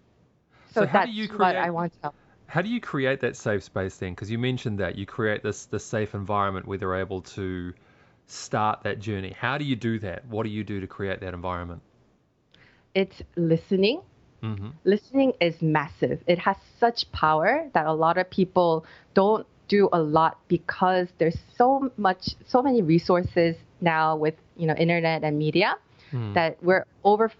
so, So how do you what create- i want to help How do you create that safe space then? Because you mentioned that you create this this safe environment where they're able to start that journey. How do you do that? What do you do to create that environment? it's listening Mm-hmm. listening is massive. It has such power that a lot of people don't do a lot because there's so much, so many resources now with you know internet and media Hmm. that we're over.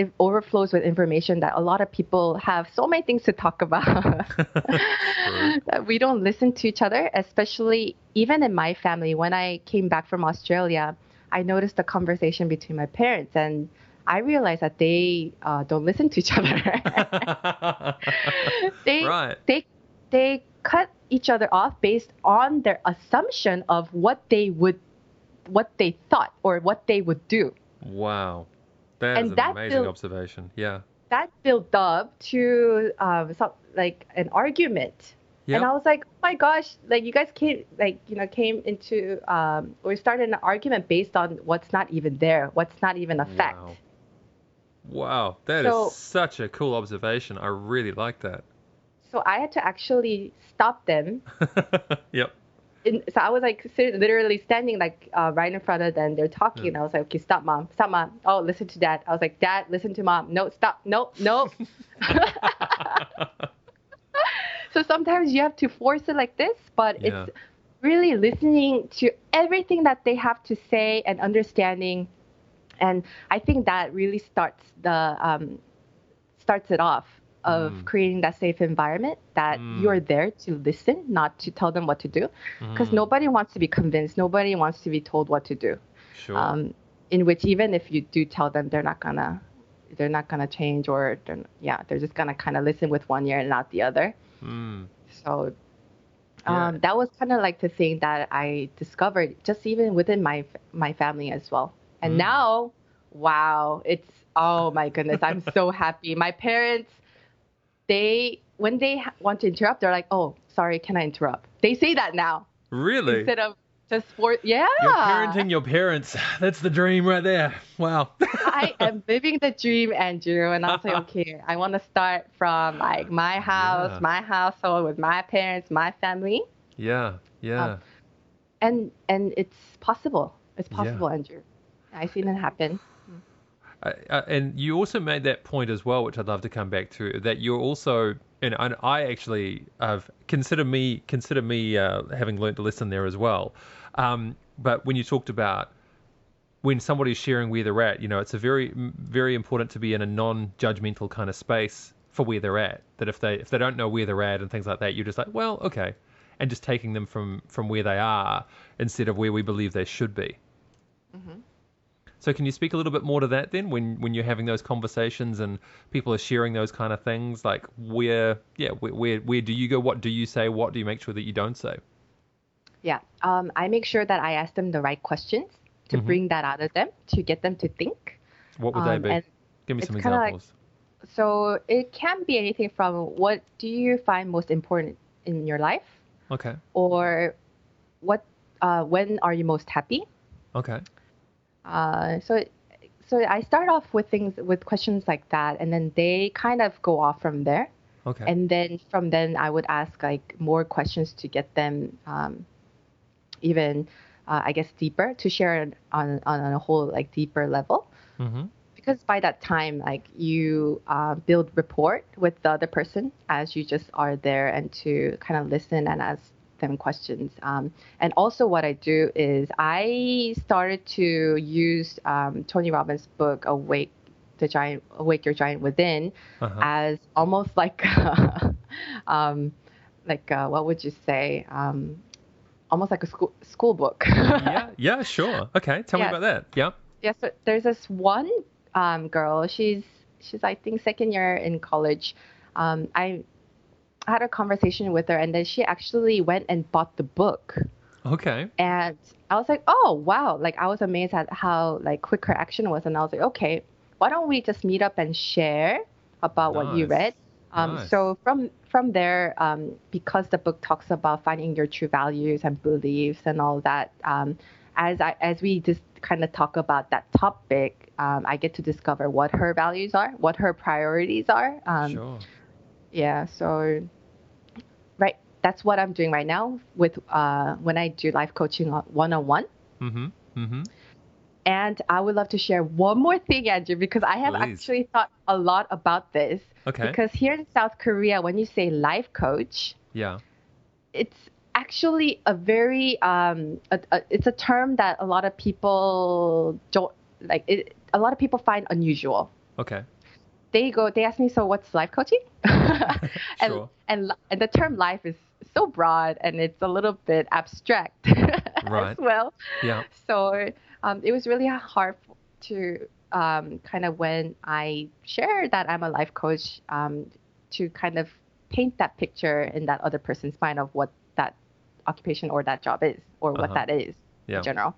It overflows with information that a lot of people have so many things to talk about that we don't listen to each other, especially even in my family. When I came back from Australia, I noticed a conversation between my parents, and I realized that they uh, don't listen to each other. they Right. they they cut each other off based on their assumption of what they would what they thought or what they would do. wow. That is And an that amazing built- observation. Yeah. That built up to um, some, like an argument. Yep. And I was like, oh my gosh, like you guys came, like, you know, came into, um, or started an argument based on what's not even there, what's not even a fact. Wow. Wow, that is So- such a cool observation. I really like that. So I had to actually stop them. yep. In, so I was like literally standing like uh, right in front of them. They're talking, and I was like, okay, stop, mom, stop, mom. Oh, listen to dad. I was like, dad, listen to mom. No, stop, no, no. so sometimes you have to force it like this, but Yeah. it's really listening to everything that they have to say and understanding. And I think that really starts the um, starts it off of Mm. creating that safe environment that Mm. you're there to listen, not to tell them what to do, because Mm, nobody wants to be convinced. Nobody wants to be told what to do. Sure. Um, in which even if you do tell them, they're not gonna they're not gonna change, or they're yeah, they're just gonna kind of listen with one ear and not the other. Mm, So Yeah. um, that was kind of like the thing that I discovered, just even within my my family as well. And Mm. now wow, it's oh my goodness, I'm so happy. My parents, they when they want to interrupt, they're like, oh, sorry, can I interrupt? They say that now Really? instead of just for yeah. You're parenting your parents. That's the dream right there. Wow. I am living the dream, Andrew, and I was like, okay, I want to start from like my house, Yeah. my household with my parents, my family, yeah. Yeah. Um, and and it's possible. It's Yeah. possible, Andrew. I've seen it happen. Uh, uh, and you also made that point as well, which I'd love to come back to. That you're also, and I, I actually have consider me consider me uh, having learned a lesson there as well. Um, but when you talked about when somebody's sharing where they're at, you know, it's a very very important to be in a non-judgmental kind of space for where they're at. That if they if they don't know where they're at and things like that, you're just like, well, okay, and just taking them from from where they are instead of where we believe they should be. So can you speak a little bit more to that then when when you're having those conversations and people are sharing those kind of things? Like where yeah where where, where do you go? What do you say? What do you make sure that you don't say? Yeah. Um, I make sure that I ask them the right questions to Mhm. bring that out of them to get them to think. what would Um, they be give me some kinda like- examples so it can be anything from what do you find most important in your life, okay. Or what uh, when are you most happy? okay Uh, so so I start off with things with questions like that, and then they kind of go off from there. okay And then from then I would ask like more questions to get them um, even uh, I guess deeper to share on on a whole like deeper level. mm-hmm. Because by that time, like you uh, build rapport with the other person as you just are there and to kind of listen and ask them questions. Um, and also, what I do is I started to use um, Tony Robbins' book "Awake the Giant, Awake Your Giant Within" uh-huh. as almost like, um, like uh, what would you say? Um, almost like a school school book. yeah yeah sure okay tell me about that yeah Yes, so there's this one um, girl. She's she's I think second year in college. Um, I had a conversation with her, and then she actually went and bought the book. okay And I was like, oh wow! Like I was amazed at how like quick her action was, and I was like, okay, why don't we just meet up and share about what you read? Um, Nice. So from from there, um, because the book talks about finding your true values and beliefs and all that, um, as I as we just kind of talk about that topic, um, I get to discover what her values are, what her priorities are. Um, sure yeah, so right, that's what I'm doing right now with uh, when I do life coaching one on one. mm-hmm mm-hmm And I would love to share one more thing, Andrew, because I have Please. actually thought a lot about this. okay Because here in South Korea, when you say life coach, yeah it's actually a very um, a, a, it's a term that a lot of people don't like. It, a lot of people find unusual. okay They go, they ask me, so what's life coaching? and, Sure. and and the term life is so broad and it's a little bit abstract Right. as well. yeah So um, it was really hard to um, kind of when I share that I'm a life coach um, to kind of paint that picture in that other person's mind of what that occupation or that job is or what Uh-huh. that is yeah in general.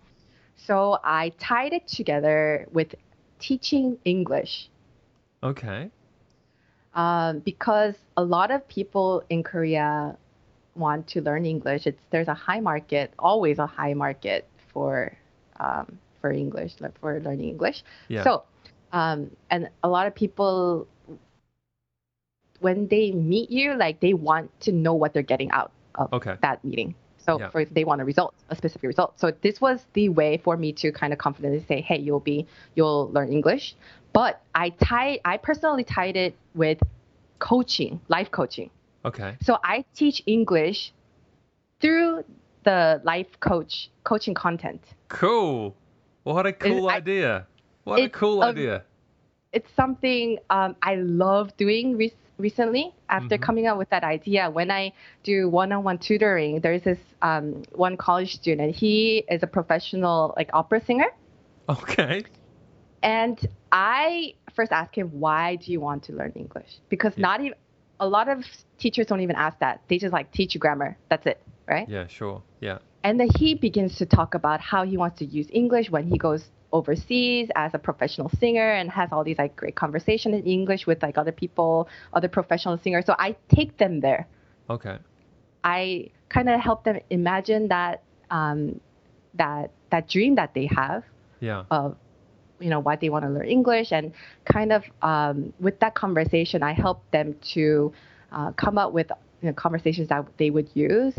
So I tied it together with teaching English okay um, because a lot of people in Korea want to learn English. It's there's a high market, always a high market for um, for English, like for learning English. yeah So, um, and a lot of people, when they meet you, like they want to know what they're getting out of Okay. that meeting. So, Yeah. for they want a result, a specific result. So this was the way for me to kind of confidently say, "Hey, you'll be, you'll learn English." But I tied, I personally tied it with coaching, life coaching. okay So I teach English through the life coach coaching content. cool what a cool I- idea what a cool a- idea it's something um, I love doing re- recently after Mhm. coming up with that idea. When I do one-on-one tutoring, there's this um, one college student. He is a professional like opera singer, okay and I first asked him, "Why do you want to learn English?" Because Yeah. not even a lot of teachers don't even ask that. They just like teach you grammar. That's it, right? yeah sure yeah And then he begins to talk about how he wants to use English when he goes overseas as a professional singer and has all these like great conversation in English with like other people, other professional singers. So I take them there. Okay. I kind of help them imagine that um, that that dream that they have Yeah. of you know why they want to learn English and kind of um, with that conversation I help them to uh, come up with you know, conversations that they would use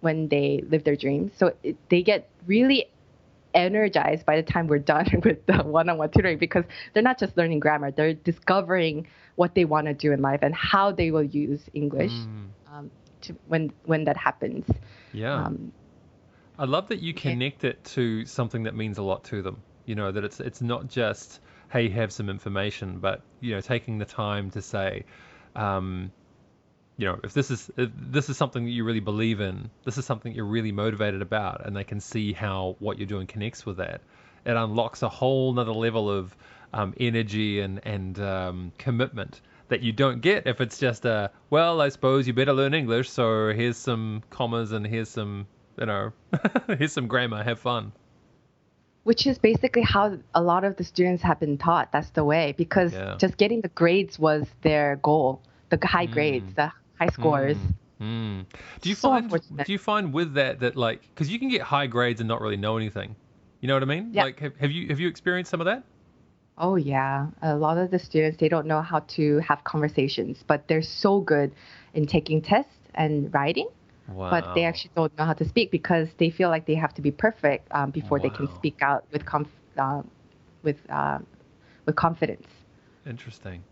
when they live their dreams so it, they get really energized by the time we're done with the one-on-one tutoring because they're not just learning grammar they're discovering what they want to do in life and how they will use English Mm. um, to, when when that happens Yeah. um, I love that you connect it to something that means a lot to them. You know, that it's it's not just hey, have some information, but you know, taking the time to say, um, you know, if this is if this is something that you really believe in, this is something you're really motivated about, and they can see how what you're doing connects with that. It unlocks a whole nother level of um, energy and and um, commitment that you don't get if it's just a well, I suppose you better learn English, so here's some commas and here's some you know, here's some grammar, have fun. which is basically how a lot of the students have been taught. That's the way because Yeah. just getting the grades was their goal, the high grades, the high scores. Mm. Do you So find do you find with that that like because you can get high grades and not really know anything, you know what I mean? Yeah. Like have, have you have you experienced some of that? Oh yeah, a lot of the students they don't know how to have conversations, but they're so good in taking tests and writing, Wow. but they actually don't know how to speak because they feel like they have to be perfect um, before they can speak out with conf- uh, with uh, with confidence. interesting.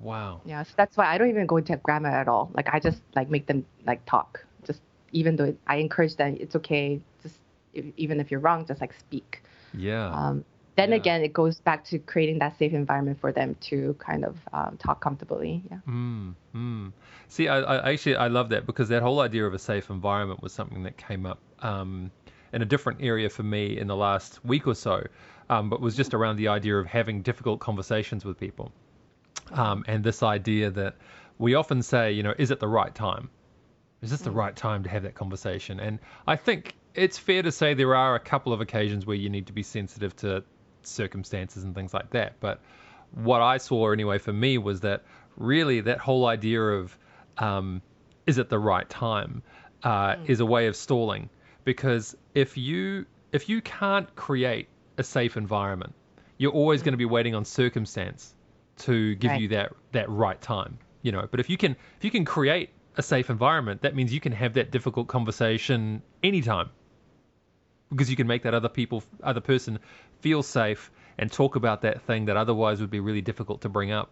Wow. Yeah, so that's why I don't even go into grammar at all. Like I just like make them like talk. Just even though I encourage them, it's okay. Just if, even if you're wrong, just like speak. Yeah. Um, then Yeah. again, it goes back to creating that safe environment for them to kind of um, talk comfortably. Yeah. Mm, mm. See, I, I actually I love that because that whole idea of a safe environment was something that came up um, in a different area for me in the last week or so, um, but was just around the idea of having difficult conversations with people, um, and this idea that we often say, you know, is it the right time? Is this the right time to have that conversation? And I think it's fair to say there are a couple of occasions where you need to be sensitive to circumstances and things like that. But what I saw anyway for me was that really that whole idea of um, is it the right time uh, is a way of stalling because if you if you can't create a safe environment, you're always going to be waiting on circumstance to give Right. you that that right time. You know, but if you can if you can create a safe environment, that means you can have that difficult conversation anytime because you can make that other people other person feel safe and talk about that thing that otherwise would be really difficult to bring up.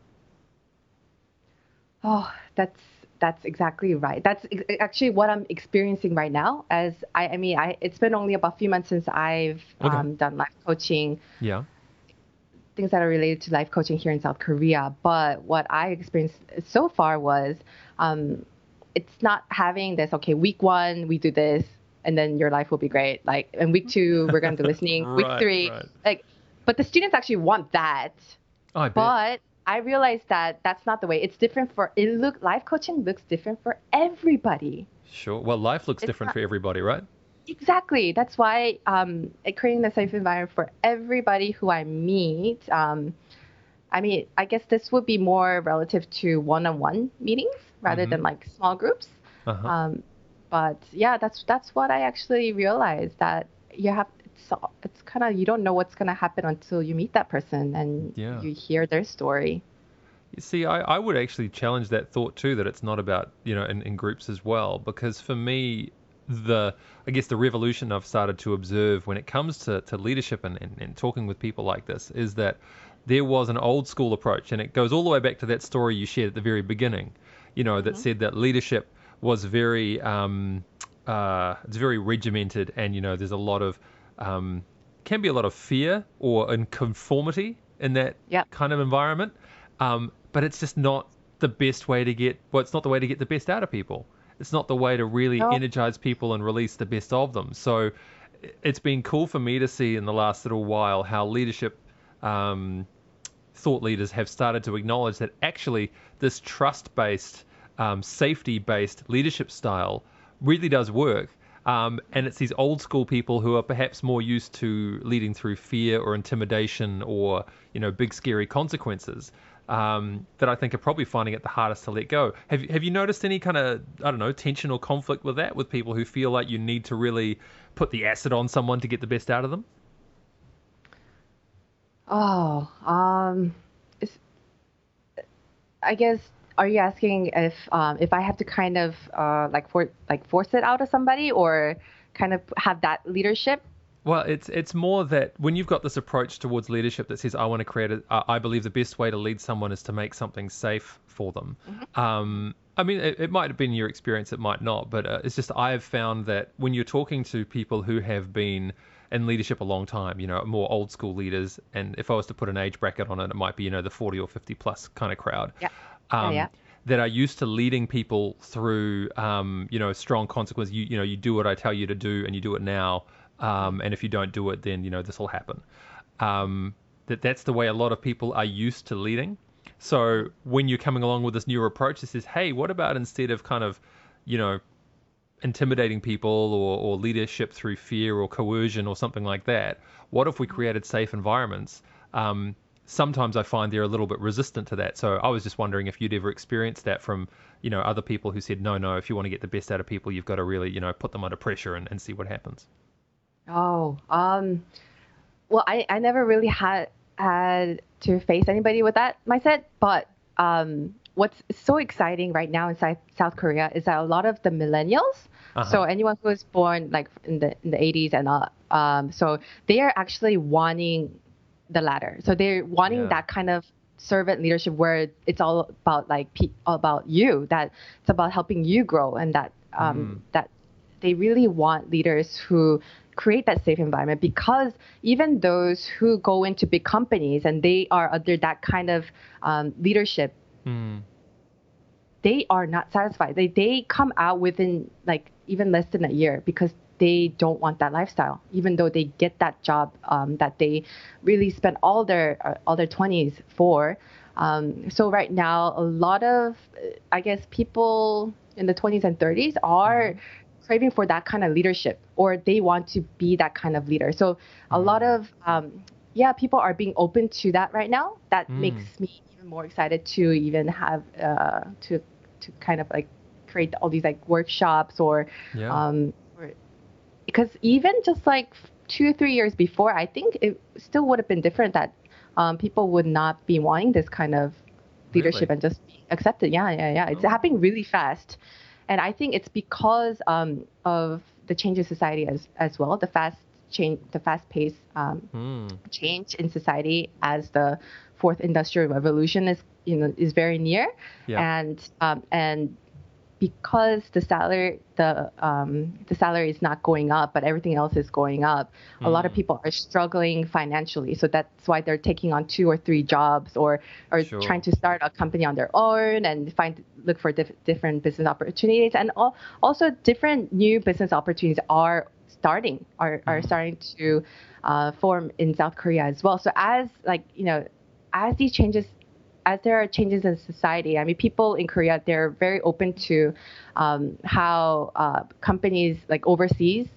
Oh, that's that's exactly right. That's ex- actually what I'm experiencing right now. As I, I mean, I it's been only about a few months since I've Okay. um, done life coaching. Yeah. Things that are related to life coaching here in South Korea. But what I experienced so far was um, it's not having this, okay, week one, we do this, and then your life will be great. Like, and week two, we're going to do listening. Right, week three, right. like, but the students actually want that. I bet. But I realized that that's not the way. It's different for, it look, life coaching looks different for everybody. Sure. Well, life looks It's different not- for everybody, right? Exactly. That's why um, creating a safe environment for everybody who I meet. Um, I mean, I guess this would be more relative to one-on-one meetings rather than like small groups. Uh-huh. Um, but yeah, that's that's what I actually realized that you have. It's it's kind of you don't know what's gonna happen until you meet that person and Yeah. you hear their story. You see, I, I would actually challenge that thought too, that it's not about, you know, in, in groups as well. Because for me, the, I guess the revolution I've started to observe when it comes to, to leadership and, and, and talking with people like this is that there was an old school approach, and it goes all the way back to that story you shared at the very beginning, you know, that said that leadership was very, um, uh, it's very regimented, and, you know, there's a lot of, um, can be a lot of fear or in conformity in that Yep. kind of environment. Um, but it's just not the best way to get. Well, it's not the way to get the best out of people. It's not the way to really No. energize people and release the best of them. So it's been cool for me to see in the last little while how leadership um, thought leaders have started to acknowledge that actually this trust-based, um, safety-based leadership style really does work. Um, and it's these old school people who are perhaps more used to leading through fear or intimidation or you know big scary consequences um, that I think are probably finding it the hardest to let go. Have you, have you noticed any kind of I don't know tension or conflict with that with people who feel like you need to really put the acid on someone to get the best out of them? Oh, um, I guess are you asking if um, if I have to kind of uh, like for like force it out of somebody or kind of have that leadership? Well, it's it's more that when you've got this approach towards leadership that says I want to create a, I believe the best way to lead someone is to make something safe for them. Mm-hmm. Um, I mean, it, it, might have been your experience, it might not, but uh, it's just I have found that when you're talking to people who have been in leadership a long time, you know, more old school leaders, and if I was to put an age bracket on it, it might be you know the 40 or 50 plus kind of crowd. Yeah um, yeah. that are used to leading people through, um, you know, strong consequence. You, you know, you do what I tell you to do, and you do it now. Um, and if you don't do it, then you know this will happen. Um, that that's the way a lot of people are used to leading. So when you're coming along with this newer approach, it says, hey, what about instead of kind of, you know, intimidating people or, or leadership through fear or coercion or something like that? What if we created safe environments? Um, sometimes I find they're a little bit resistant to that. So I was just wondering if you'd ever experienced that from, you know, other people who said, no, no, if you want to get the best out of people, you've got to really, you know, put them under pressure and, and see what happens. Oh, um, well, I, I never really had had to face anybody with that mindset, but um, what's so exciting right now in South Korea is that a lot of the millennials, uh-huh. so anyone who was born like in the in the 80s and up, um, so they are actually wanting the latter. So they're wanting yeah. that kind of servant leadership where it's all about like all about you, that it's about helping you grow, and that um, mm. that they really want leaders who create that safe environment because even those who go into big companies and they are under that kind of um, leadership mm. they are not satisfied they, they come out within like even less than a year because they don't want that lifestyle, even though they get that job um, that they really spent all their uh, all their 20s for. Um, so right now, a lot of I guess people in the 20s and 30s are mm-hmm. Craving for that kind of leadership, or they want to be that kind of leader. So a lot mm. of um, yeah, people are being open to that right now. That mm. makes me even more excited to even have uh, to to kind of like create all these like workshops or yeah. um, because even just like two or three years before, I think it still would have been different that um, people would not be wanting this kind of leadership really? and just accept it. Yeah, yeah, yeah. It's oh. happening really fast, and I think it's because um, of the change in society as as well. The fast change, the fast pace um, mm. change in society as the fourth industrial revolution is you know is very near, yeah. and um, and because the salary the um, the salary is not going up, but everything else is going up. Mm. A lot of hmm. people are struggling financially, so that's why they're taking on two or three jobs, or or sure. trying to start a company on their own and find look for diff- different business opportunities, and all, also different new business opportunities are starting are are hmm. starting to uh, form in South Korea as well. So as like you know, as these changes as there are changes in society, I mean, people in Korea they're very open to um, how uh, companies like overseas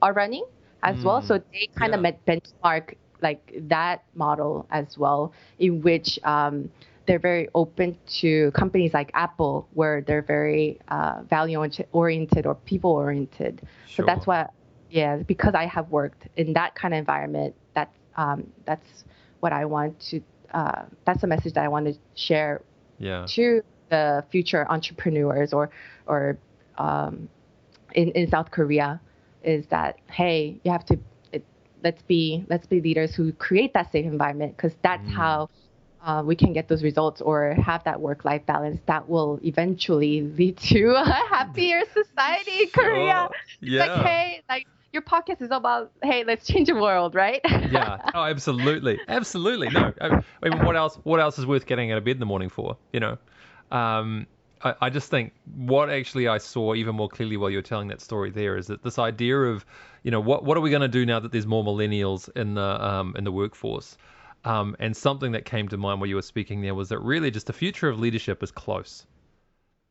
are running as mm, well. So they kind yeah. of benchmark like that model as well, in which um, they're very open to companies like Apple, where they're very uh, value oriented or people oriented. Sure. So that's why, yeah, because I have worked in that kind of environment, that's um, that's what I want to uh, that's a message that I want to share yeah. to the future entrepreneurs or or um, in in South Korea is that hey you have to it, let's be let's be leaders who create that safe environment because that's mm. how uh, we can get those results or have that work-life balance that will eventually lead to a happier society in sure. Korea. Yeah. Like, hey, like your podcast is about hey let's change the world right? Yeah. Oh absolutely. Absolutely. No. I mean what else what else is worth getting out of bed in the morning for you know? Um, I, I just think what actually I saw even more clearly while you were telling that story there is that this idea of you know what what are we going to do now that there's more millennials in the um, in the workforce? Um, and something that came to mind while you were speaking there was that really just the future of leadership is close.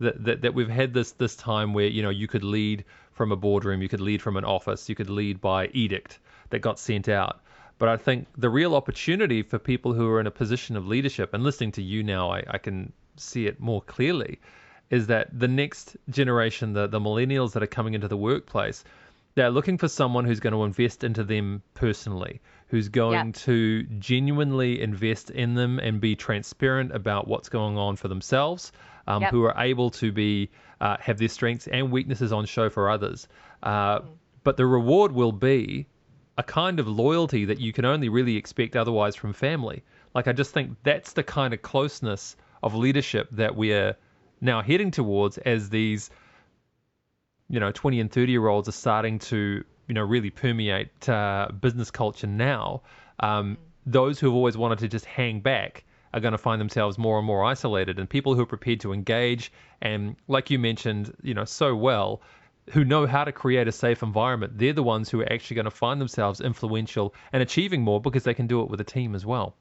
That, that, that we've had this this time where you know you could lead from a boardroom, you could lead from an office, you could lead by edict that got sent out. But I think the real opportunity for people who are in a position of leadership, and listening to you now, I, I can see it more clearly, is that the next generation, the, the millennials that are coming into the workplace, they're looking for someone who's going to invest into them personally, who's going yep. to genuinely invest in them and be transparent about what's going on for themselves, um, yep. who are able to be uh, have their strengths and weaknesses on show for others. Uh, mm-hmm. But the reward will be a kind of loyalty that you can only really expect otherwise from family. Like I just think that's the kind of closeness of leadership that we're now heading towards as these you know 20 and 30 year olds are starting to you know really permeate uh, business culture now um, those who have always wanted to just hang back are going to find themselves more and more isolated and people who are prepared to engage and like you mentioned you know so well who know how to create a safe environment they're the ones who are actually going to find themselves influential and achieving more because they can do it with a team as well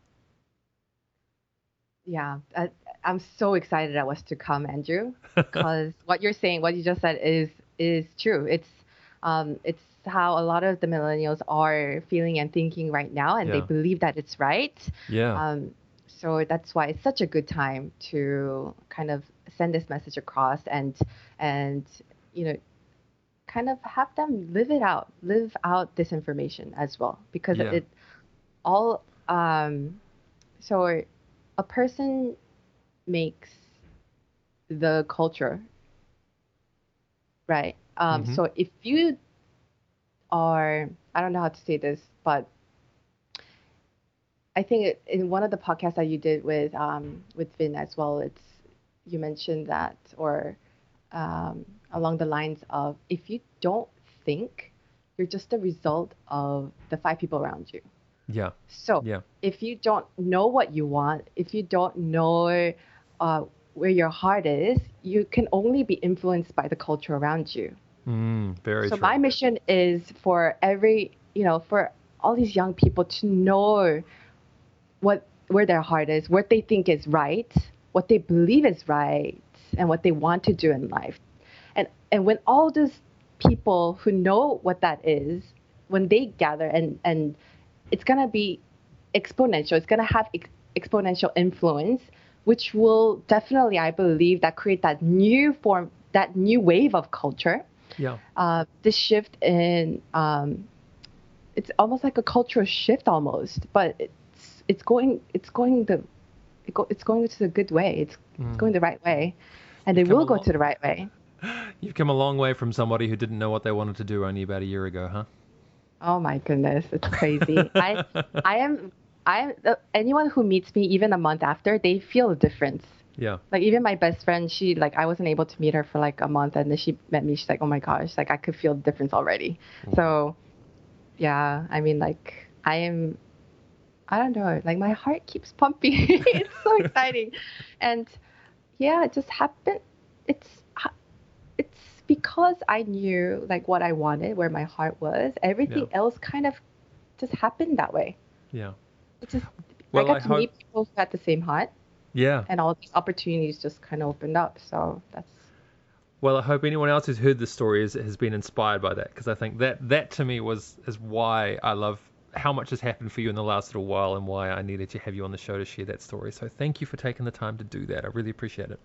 yeah I, i'm so excited that was to come andrew because what you're saying what you just said is is true. It's um, it's how a lot of the millennials are feeling and thinking right now, and yeah. they believe that it's right. Yeah. Um, so that's why it's such a good time to kind of send this message across and and you know kind of have them live it out, live out this information as well, because yeah. it all. Um, so a person makes the culture right? Um, mm-hmm. So if you are, I don't know how to say this, but I think in one of the podcasts that you did with um, with Vinh as well, it's you mentioned that or um, along the lines of if you don't think, you're just a result of the five people around you. Yeah. So yeah. if you don't know what you want, if you don't know uh, where your heart is, you can only be influenced by the culture around you. Mm, very so true. my mission is for every, you know, for all these young people to know what where their heart is, what they think is right, what they believe is right, and what they want to do in life. And and when all those people who know what that is, when they gather and and it's gonna be exponential. It's gonna have ex- exponential influence which will definitely, I believe, that create that new form, that new wave of culture. Yeah. Uh, this shift in, um, it's almost like a cultural shift almost, but it's it's going it's going the it go, it's going to the good way. It's, mm. it's going the right way, and they will go long, to the right way. You've come a long way from somebody who didn't know what they wanted to do only about a year ago, huh? Oh my goodness, it's crazy. I I am I uh, anyone who meets me even a month after, they feel a difference. Yeah. Like even my best friend, she like I wasn't able to meet her for like a month, and then she met me. She's like, oh my gosh, like I could feel the difference already. Mm. So, yeah, I mean like I am. I don't know. Like my heart keeps pumping. it's so exciting, and yeah, it just happened. It's it's because I knew like what I wanted, where my heart was. Everything yeah. else kind of just happened that way. Yeah. It's just well, I got I to hope... meet people who had the same heart. Yeah. And all these opportunities just kind of opened up. So that's. Well, I hope anyone else who's heard this story is, has been inspired by that because I think that that to me was is why I love how much has happened for you in the last little while and why I needed to have you on the show to share that story. So thank you for taking the time to do that. I really appreciate it.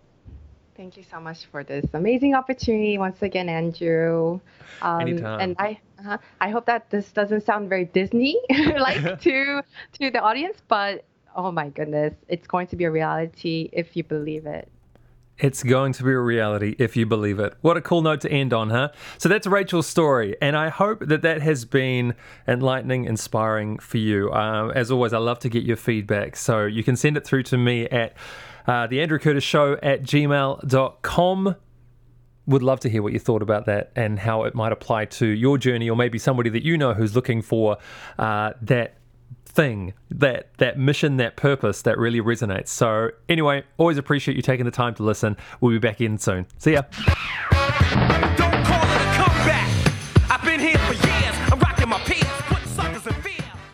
Thank you so much for this amazing opportunity once again, Andrew. Um, Anytime. And I, uh, I hope that this doesn't sound very Disney like to to the audience, but oh my goodness, it's going to be a reality if you believe it. It's going to be a reality if you believe it. What a cool note to end on, huh? So that's Rachel's story, and I hope that that has been enlightening, inspiring for you. Uh, as always, I love to get your feedback, so you can send it through to me at uh, the Andrew Curtis Show at gmail.com. Would love to hear what you thought about that and how it might apply to your journey, or maybe somebody that you know who's looking for uh, that thing, that that mission, that purpose that really resonates. So anyway, always appreciate you taking the time to listen. We'll be back in soon. See ya.